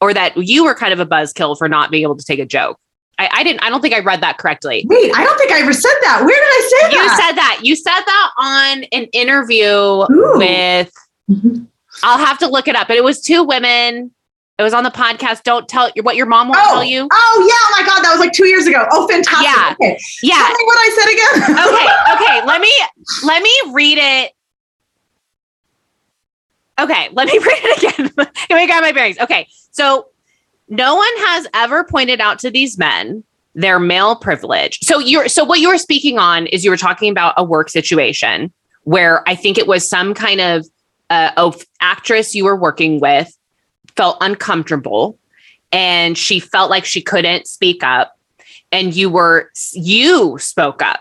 or that you were kind of a buzzkill for not being able to take a joke. I, I didn't I don't think I read that correctly. Wait, I don't think I ever said that. Where did I say You that? said that. You said that on an interview Ooh. with Mhm. I'll have to look it up. But it was two women. It was on the podcast. Don't tell what your mom won't Oh, tell you. oh yeah! Oh my God, that was like two years ago. Oh, fantastic. Yeah. Okay. Yeah. Tell me what I said again. okay. Okay. Let me let me read it. Okay. Let me read it again. let me grab my bearings. Okay. So no one has ever pointed out to these men their male privilege. So you're so what you were speaking on is you were talking about a work situation where I think it was some kind of uh, actress you were working with felt uncomfortable and she felt like she couldn't speak up and you were you spoke up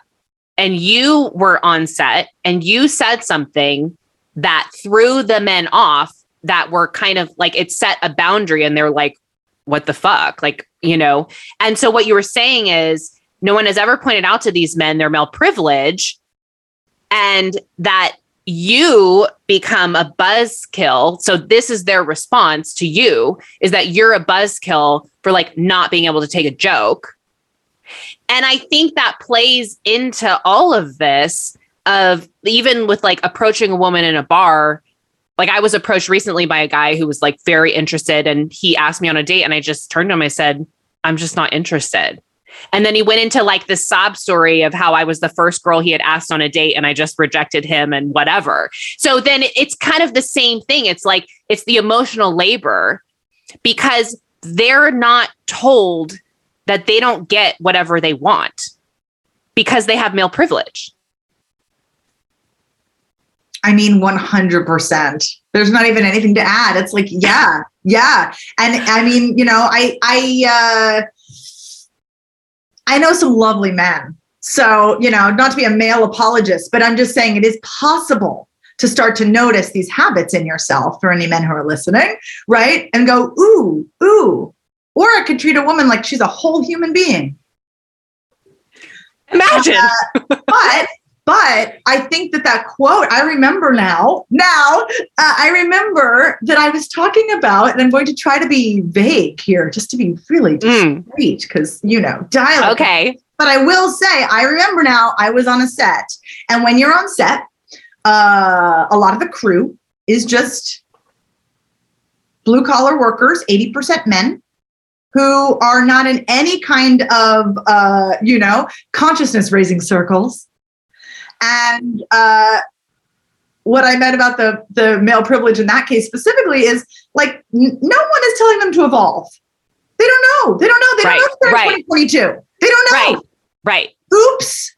and you were on set and you said something that threw the men off that were kind of like it set a boundary and they're like what the fuck? Like you know? And so what you were saying is no one has ever pointed out to these men their male privilege and that you become a buzzkill so this is their response to you is that you're a buzzkill for like not being able to take a joke and I think that plays into all of this of even with like approaching a woman in a bar. Like I was approached recently by a guy who was like very interested and he asked me on a date and I just turned to him. I said, I'm just not interested. And then he went into like the sob story of how I was the first girl he had asked on a date and I just rejected him and whatever. So then it's kind of the same thing. It's like it's the emotional labor because they're not told that they don't get whatever they want because they have male privilege. I mean, 100%. There's not even anything to add. It's like, yeah, yeah. And I mean, you know, I, I, uh, I know some lovely men. So, you know, not to be a male apologist, but I'm just saying it is possible to start to notice these habits in yourself for any men who are listening, right? And go, ooh, ooh. Or I could treat a woman like she's a whole human being. Imagine. but but I think that that quote I remember now. Now uh, I remember that I was talking about, and I'm going to try to be vague here, just to be really Mm, discreet, because you know dialogue. okay. But I will say, I remember now. I was on a set, and when you're on set, uh, a lot of the crew is just blue collar workers, eighty percent men. Who are not in any kind of, uh, you know, consciousness raising circles and uh, what I meant about the the male privilege in that case specifically is like n- no one is telling them to evolve. They don't know. They don't know. They Right, don't know if they're right. 2022. They don't know. Right. Right. Oops.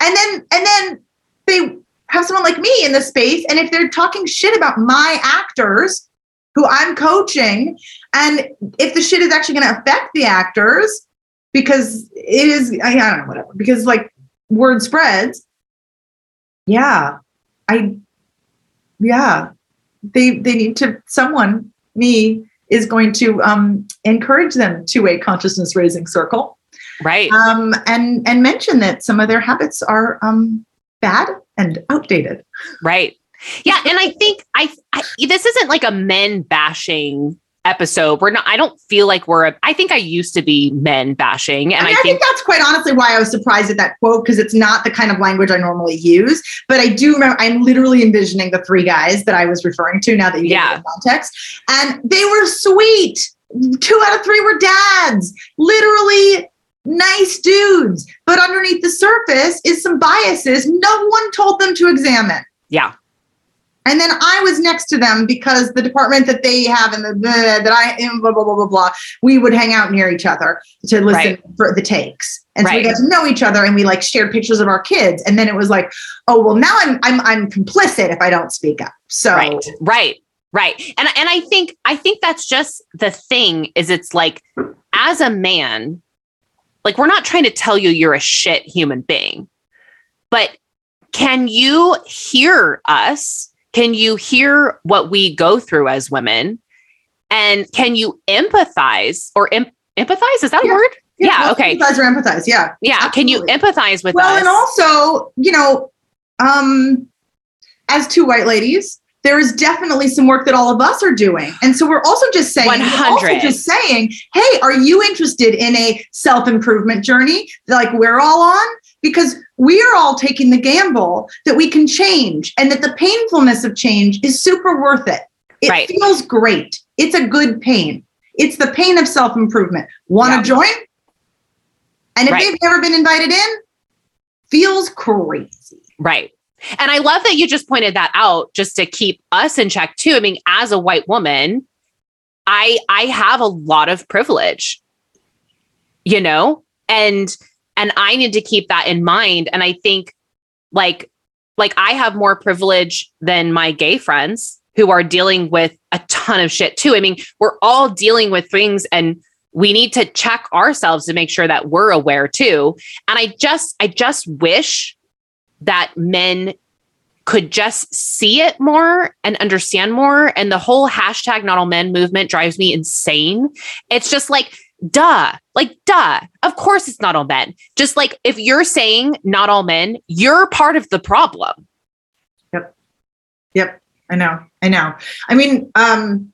And then and then they have someone like me in the space, and if they're talking shit about my actors who I'm coaching, and if the shit is actually going to affect the actors because it is, I don't know, whatever, because like word spreads. Yeah, I, yeah, they they need to someone me is going to um, encourage them to a consciousness raising circle Right. um, and and mention that some of their habits are um, bad and outdated. Right. Yeah, and I think I, I this isn't like a men bashing episode. We're not. I don't feel like we're. A, I think I used to be men bashing, and I, mean, I, I think, think that's quite honestly why I was surprised at that quote because it's not the kind of language I normally use. But I do remember I'm literally envisioning the three guys that I was referring to now that you Yeah. gave the context, and they were sweet. Two out of three were dads, literally nice dudes. But underneath the surface is some biases no one told them to examine. yeah, And then I was next to them because the department that they have and the, the that I am blah blah blah blah blah. We would hang out near each other to listen Right. for the takes, and so we Right. got to know each other, and we like shared pictures of our kids. And then it was like, oh well, now I'm I'm I'm complicit if I don't speak up. So right, right, right. And and I think I think that's just the thing. Is it's like as a man, like we're not trying to tell you you're a shit human being, but can you hear us? Can you hear what we go through as women? And can you empathize or em- empathize? Is that a Yeah. word? Yeah. well, Okay. Empathize or empathize. Yeah. Yeah. Can you empathize with well, us? and also, you know, um, as two white ladies, there is definitely some work that all of us are doing, and so we're also just saying, we're also just saying, hey, are you interested in a self improvement journey like we're all on? Because we are all taking the gamble that we can change, and that the painfulness of change is super worth it. It Right. feels great. It's a good pain. It's the pain of self improvement. Want to Yeah. join? And if Right. they've never been invited in, feels crazy. Right. And I love that you just pointed that out just to keep us in check too. I mean, as a white woman, I I have a lot of privilege. You know? And and I need to keep that in mind and I think like like I have more privilege than my gay friends who are dealing with a ton of shit too. I mean, we're all dealing with things and we need to check ourselves to make sure that we're aware too. And I just I just wish that men could just see it more and understand more. And the whole hashtag not all men movement drives me insane. It's just like, duh, like, duh. Of course it's not all men. Just like if you're saying not all men, you're part of the problem. Yep, Yep. I know. I know. I mean, um,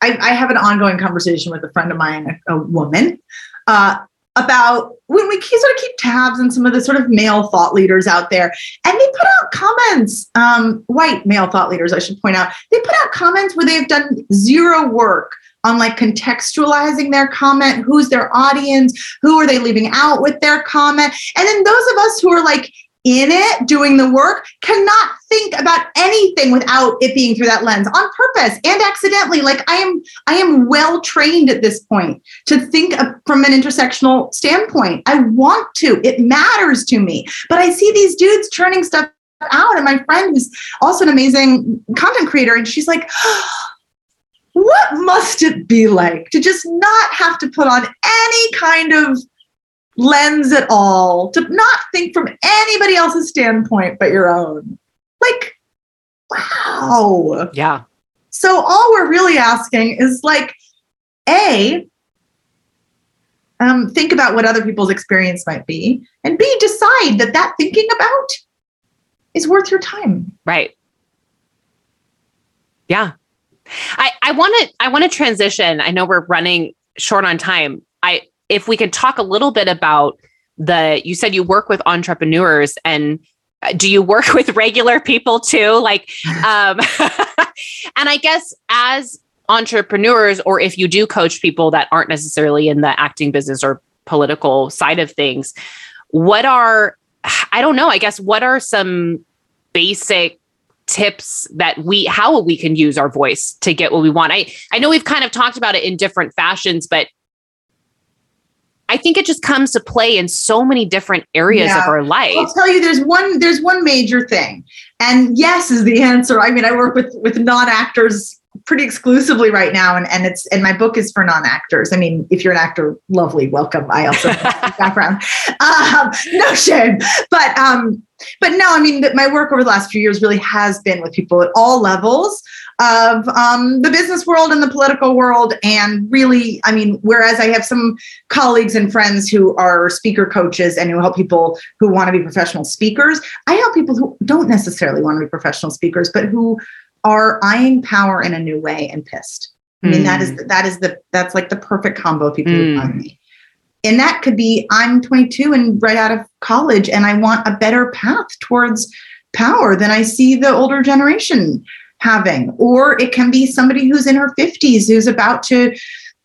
I, I have an ongoing conversation with a friend of mine, a, a woman, uh, about when we sort of keep tabs on some of the sort of male thought leaders out there, and they put out comments. Um, white male thought leaders, I should point out, they put out comments where they've done zero work on like contextualizing their comment, who's their audience, who are they leaving out with their comment, and then those of us who are like in it doing the work cannot think about anything without it being through that lens on purpose and accidentally. Like i am i am well trained at this point to think from an intersectional standpoint. I want to. It matters to me. But i see these dudes churning stuff out and my friend who's also an amazing content creator and she's like what must it be like to just not have to put on any kind of lens at all, to not think from anybody else's standpoint but your own. Like, wow. Yeah. So all we're really asking is like, A, um, think about what other people's experience might be, and B, decide that that thinking about is worth your time. Right. Yeah. I I want to I want to transition. I know we're running short on time. I if we could talk a little bit about the you said you work with entrepreneurs and uh, do you work with regular people too like um and I guess as entrepreneurs or if you do coach people that aren't necessarily in the acting business or political side of things what are I don't know I guess what are some basic tips that we how we can use our voice to get what we want. I I know we've kind of talked about it in different fashions, but I think it just comes to play in so many different areas Yeah. of our life. I'll tell you, there's one there's one major thing, and yes is the answer. I mean, I work with with non actors pretty exclusively right now, and and it's and my book is for non actors. I mean, if you're an actor, lovely, welcome. I also have a background, um, no shame, but um, but no, I mean, my work over the last few years really has been with people at all levels of um, the business world and the political world, and really, I mean, whereas I have some colleagues and friends who are speaker coaches and who help people who want to be professional speakers. I help people who don't necessarily want to be professional speakers, but who are eyeing power in a new way and pissed. I mean, that is that is the that's like the perfect combo of people who Mm. find me. And that could be I'm 22 and right out of college, and I want a better path towards power than I see the older generation having. Or it can be somebody who's in her 50s who's about to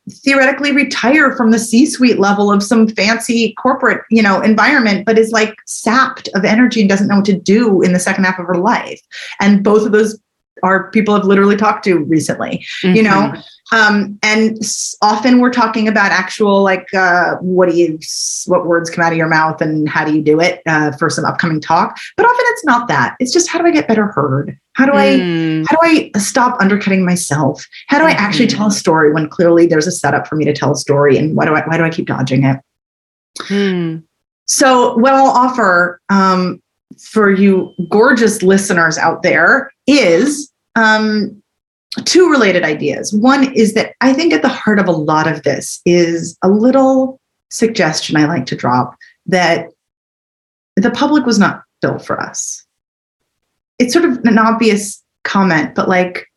theoretically retire from the c-suite level of some fancy corporate you know environment but is like sapped of energy and doesn't know what to do in the second half of her life and both of those are people I've literally talked to recently you know Mhm. um, and often we're talking about actual like uh, what do you what words come out of your mouth and how do you do it uh, for some upcoming talk but often it's not that it's just how do i get better heard how do i Mm. how do I stop undercutting myself? How do I actually Mhm. tell a story when clearly there's a setup for me to tell a story? And why do I why do I keep dodging it? Mm. So what I'll offer um, for you gorgeous listeners out there is um, two related ideas. One is that I think at the heart of a lot of this is a little suggestion I like to drop that the public was not built for us. It's sort of an obvious comment, but like,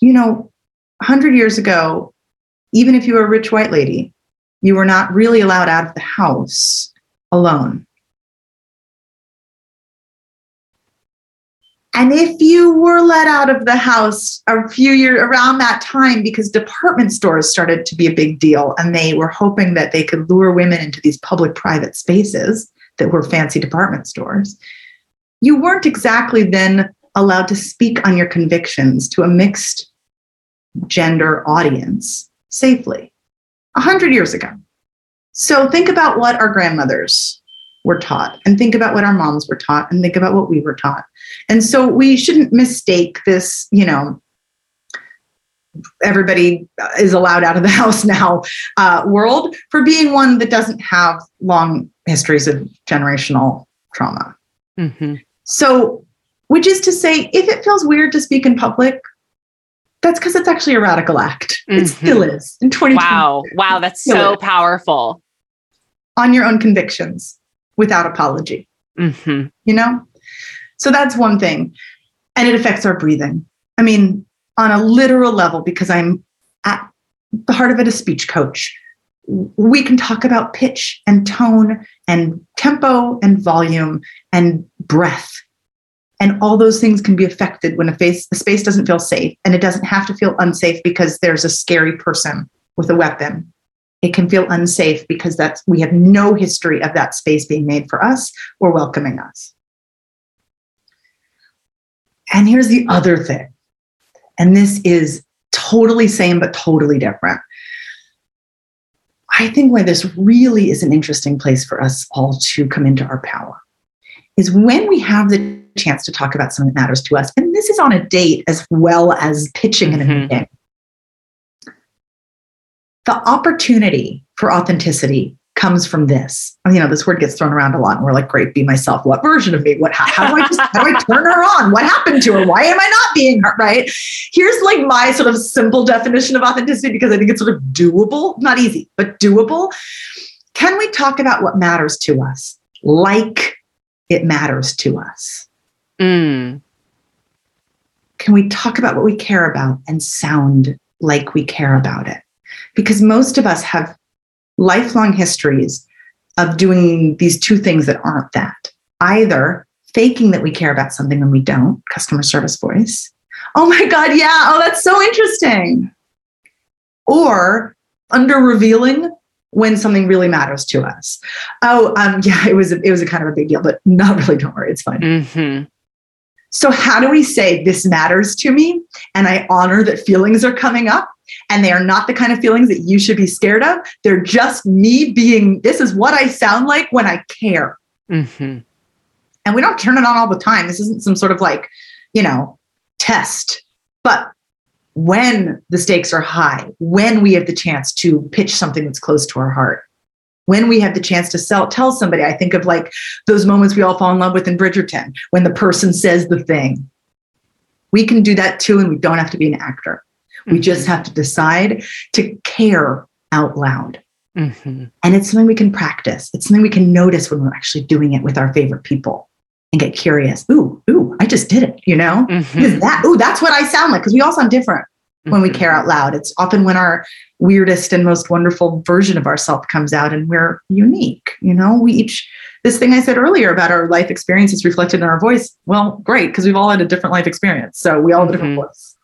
you know, 100 years ago, even if you were a rich white lady, you were not really allowed out of the house alone. And if you were let out of the house a few years around that time, because department stores started to be a big deal and they were hoping that they could lure women into these public private spaces that were fancy department stores, you weren't exactly then allowed to speak on your convictions to a mixed gender audience safely. A hundred years ago. So think about what our grandmothers were taught, and think about what our moms were taught, and think about what we were taught. And so we shouldn't mistake this, you know, everybody is allowed out of the house now uh, world for being one that doesn't have long histories of generational trauma. Mhm. So, which is to say, if it feels weird to speak in public, that's because it's actually a radical act. It Mhm. still is in 2020 Wow. Wow. That's so powerful. on your own convictions without apology, hmm you know? So that's one thing. And it affects our breathing. I mean, on a literal level, because I'm at the heart of it a speech coach. We can talk about pitch and tone and tempo and volume and breath. And all those things can be affected when a face the space doesn't feel safe. And it doesn't have to feel unsafe because there's a scary person with a weapon. It can feel unsafe because that's we have no history of that space being made for us or welcoming us. And here's the other thing. And this is totally same but totally different. I think why this really is an interesting place for us all to come into our power is when we have the chance to talk about something that matters to us. And this is on a date as well as pitching in a Mhm. meeting. The opportunity for authenticity comes from this. You know, this word gets thrown around a lot, and we're like, "Great, be myself." What version of me? What? How, how do I just? How do I turn her on? What happened to her? Why am I not being her? Right? Here's like my sort of simple definition of authenticity because I think it's sort of doable, not easy, but doable. Can we talk about what matters to us, like it matters to us? Mm. can we talk about what we care about and sound like we care about it? Because most of us have lifelong histories of doing these two things that aren't that either faking that we care about something when we don't, customer service voice. Oh my God, yeah. Oh, that's so interesting. Or under revealing when something really matters to us. Oh, um, yeah, it was a, it was a kind of a big deal, but not really. Don't worry, it's fine. hmm So, how do we say this matters to me? And I honor that feelings are coming up and they are not the kind of feelings that you should be scared of. They're just me being, this is what I sound like when I care. Mm-hmm. And we don't turn it on all the time. This isn't some sort of like, you know, test. But when the stakes are high, when we have the chance to pitch something that's close to our heart, when we have the chance to sell, tell somebody, I think of like those moments we all fall in love with in Bridgerton, when the person says the thing. We can do that too, and we don't have to be an actor. We Mm-hmm. just have to decide to care out loud. Mm-hmm. And it's something we can practice. It's something we can notice when we're actually doing it with our favorite people and get curious. Ooh, ooh, I just did it, you know? Mm-hmm. That, ooh, that's what I sound like. Because we all sound different when we care out loud. It's often when our weirdest and most wonderful version of ourselves comes out and we're unique. You know, we each, this thing I said earlier about our life experience is reflected in our voice. Well, great, because we've all had a different life experience. So we all have a different Mhm. voice.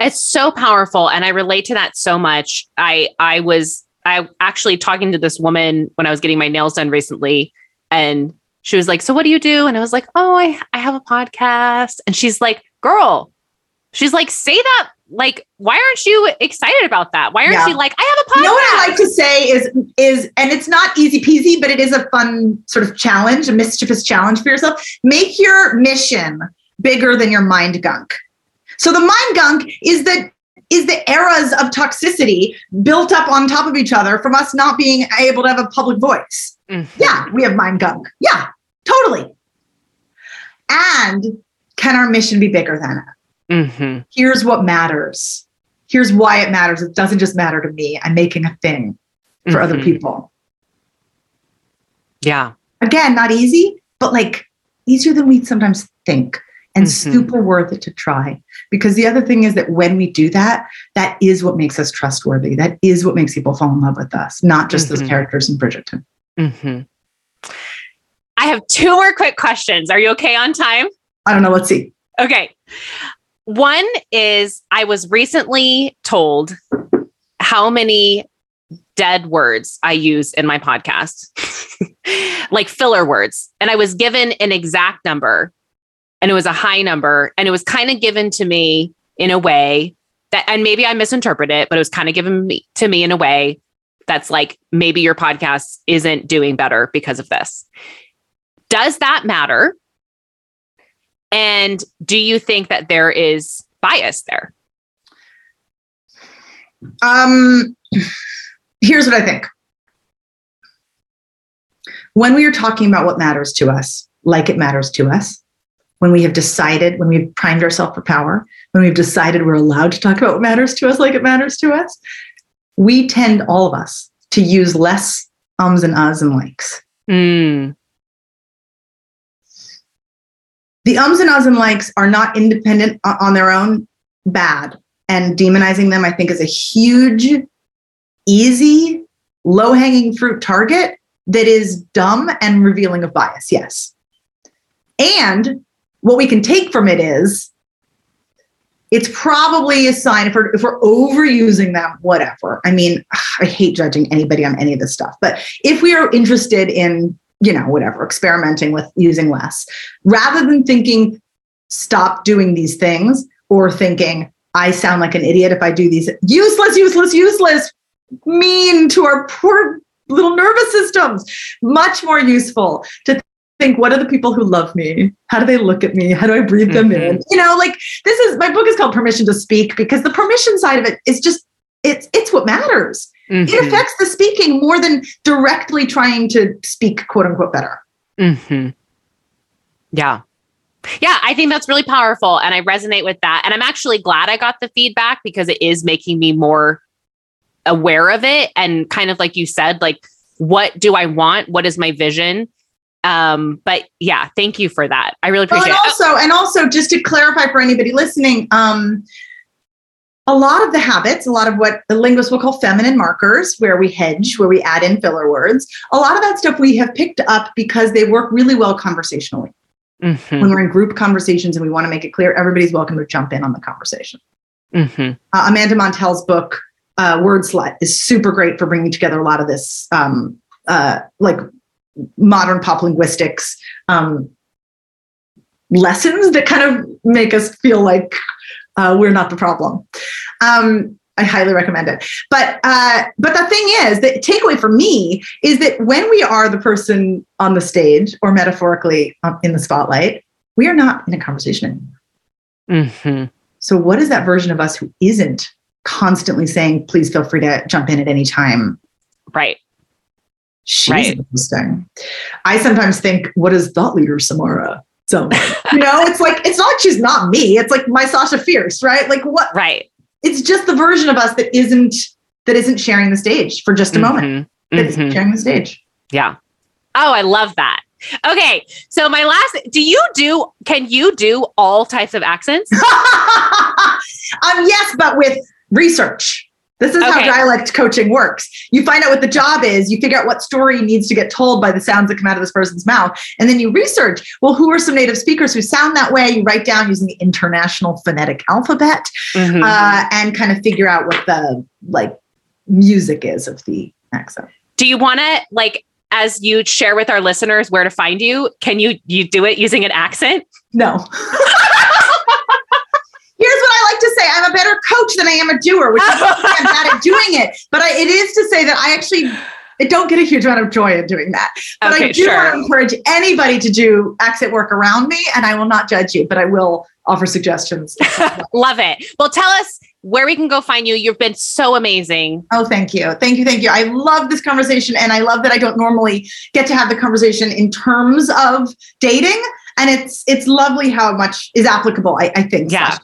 It's so powerful and I relate to that so much. I I was I actually talking to this woman when I was getting my nails done recently and she was like, "So what do you do?" And I was like, "Oh, I I have a podcast." And she's like, "Girl." She's like, "Say that like why aren't you excited about that? Why aren't Yeah. you like, I have a podcast?" You know what I like to say is is and it's not easy peasy, but it is a fun sort of challenge, a mischievous challenge for yourself. Make your mission bigger than your mind gunk. So the mind gunk is the is the eras of toxicity built up on top of each other from us not being able to have a public voice. Mhm. Yeah, we have mind gunk. Yeah, totally. And can our mission be bigger than it? Mhm. Here's what matters. Here's why it matters. It doesn't just matter to me. I'm making a thing for other Mhm. people. Yeah. Again, not easy, but like easier than we sometimes think and Mhm. super worth it to try. Because the other thing is that when we do that, that is what makes us trustworthy. That is what makes people fall in love with us, not just those Mhm. characters in Bridgerton. Mhm. I have two more quick questions. Are you okay on time? I don't know. Let's see. Okay. One is I was recently told how many dead words I use in my podcast, like filler words. And I was given an exact number, and it was a high number. And it was kind of given to me in a way that, and maybe I misinterpret it, but it was kind of given me, to me in a way that's like, maybe your podcast isn't doing better because of this. Does that matter? And do you think that there is bias there? Um, here's what I think. When we are talking about what matters to us, like it matters to us, when we have decided, when we've primed ourselves for power, when we've decided we're allowed to talk about what matters to us, like it matters to us, we tend, all of us, to use less ums and uhs and likes. Mm, The ums and uhs and likes are not independent on their own, bad. And demonizing them, I think, is a huge, easy, low hanging fruit target that is dumb and revealing of bias. Yes. And what we can take from it is it's probably a sign if we're, if we're overusing them, whatever. I mean, I hate judging anybody on any of this stuff, but if we are interested in, you know, whatever, experimenting with using less, rather than thinking, stop doing these things, or thinking, I sound like an idiot if I do these useless, useless, useless, mean to our poor little nervous systems, much more useful to think what are the people who love me how do they look at me how do i breathe them in you know like this is my book is called permission to speak because the permission side of it is just it's it's what matters it mhm, affects the speaking more than directly trying to speak quote unquote better mhm. Yeah. Yeah, I think that's really powerful. And I resonate with that. And I'm actually glad I got the feedback because it is making me more aware of it. And kind of like you said, like, what do I want? What is my vision? Um, but yeah, thank you for that. I really Well, appreciate and it. also, and also, just to clarify for anybody listening, um, a lot of the habits, a lot of what the linguists will call feminine markers, where we hedge, where we add in filler words, a lot of that stuff we have picked up because they work really well conversationally. Mhm, When we're in group conversations and we want to make it clear, everybody's welcome to jump in on the conversation. mhm, Uh, Amanda Montell's book, uh, Word Slut, is super great for bringing together a lot of this, um, uh, like modern pop linguistics, um, lessons that kind of make us feel like uh, we're not the problem. Um, I highly recommend it. But uh, but the thing is, the takeaway for me is that when we are the person on the stage, or metaphorically um, in the spotlight, we are not in a conversation anymore. Mm-hmm. So, what is that version of us who isn't constantly saying, "Please feel free to jump in at any time"? Right. She's Right. interesting. I sometimes think, what is thought leader Samara? So, you know, it's like, it's not she's not me. It's like my Sasha Fierce, right? Like what? Right. It's just the version of us that isn't, that isn't sharing the stage for just a moment. Mhm. That isn't Mhm. sharing the stage. Yeah. Oh, I love that. Okay. So my last do you do can you do all types of accents? um, yes, but with research. This is how dialect coaching works. You find out what the job is, you figure out what story needs to get told by the sounds that come out of this person's mouth, and then you research well, who are some native speakers who sound that way? You write down using the international phonetic alphabet Mhm. uh, and kind of figure out what the like music is of the accent. do you want to like as you share with our listeners where to find you, can you you do it using an accent? No. Here's what I like to say I'm a better coach than I am a doer, which is why I'm bad at doing it. But I, it is to say that I actually I don't get a huge amount of joy in doing that. But I Okay, do sure. want to encourage anybody to do accent work around me, and I will not judge you, but I will offer suggestions. Love it. Well, tell us where we can go find you. You've been so amazing. Oh, thank you. Thank you. Thank you. I love this conversation. And I love that I don't normally get to have the conversation in terms of dating. And it's it's lovely how much is applicable, I, I think. Yeah.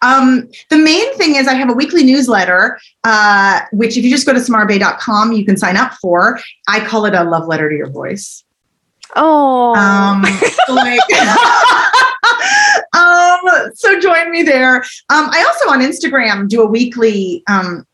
Um, the main thing is I have a weekly newsletter, uh, which if you just go to samarabay.com, you can sign up for. I call it a love letter to your voice. Oh. Um, so like, um, so join me there. Um, I also on Instagram do a weekly, um,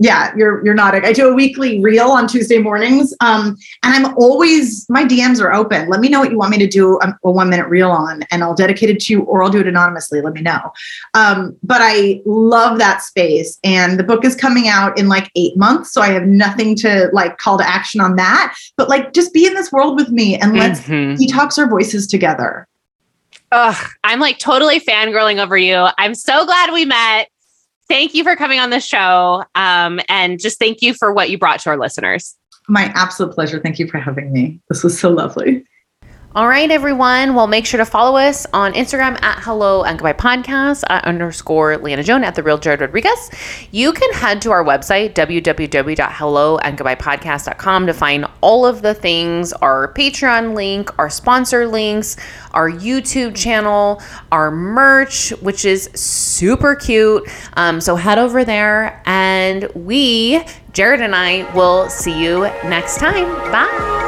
yeah, you're you're nodding. I do a weekly reel on Tuesday mornings, um, and I'm always my DMs are open. Let me know what you want me to do a, a one minute reel on, and I'll dedicate it to you, or I'll do it anonymously. Let me know. Um, but I love that space, and the book is coming out in like eight months, so I have nothing to like call to action on that. But like, just be in this world with me, and let's Mhm. detox our voices together. Ugh, I'm like totally fangirling over you. I'm so glad we met. Thank you for coming on the show. Um, and just thank you for what you brought to our listeners. My absolute pleasure. Thank you for having me. This was so lovely. All right, everyone. Well, make sure to follow us on Instagram at Hello and Goodbye Podcast at underscore Leanna Joan at the real Jared Rodriguez. You can head to our website www.helloandgoodbyepodcast.com to find all of the things: our Patreon link, our sponsor links, our YouTube channel, our merch, which is super cute. Um, so head over there, and we, Jared and I, will see you next time. Bye.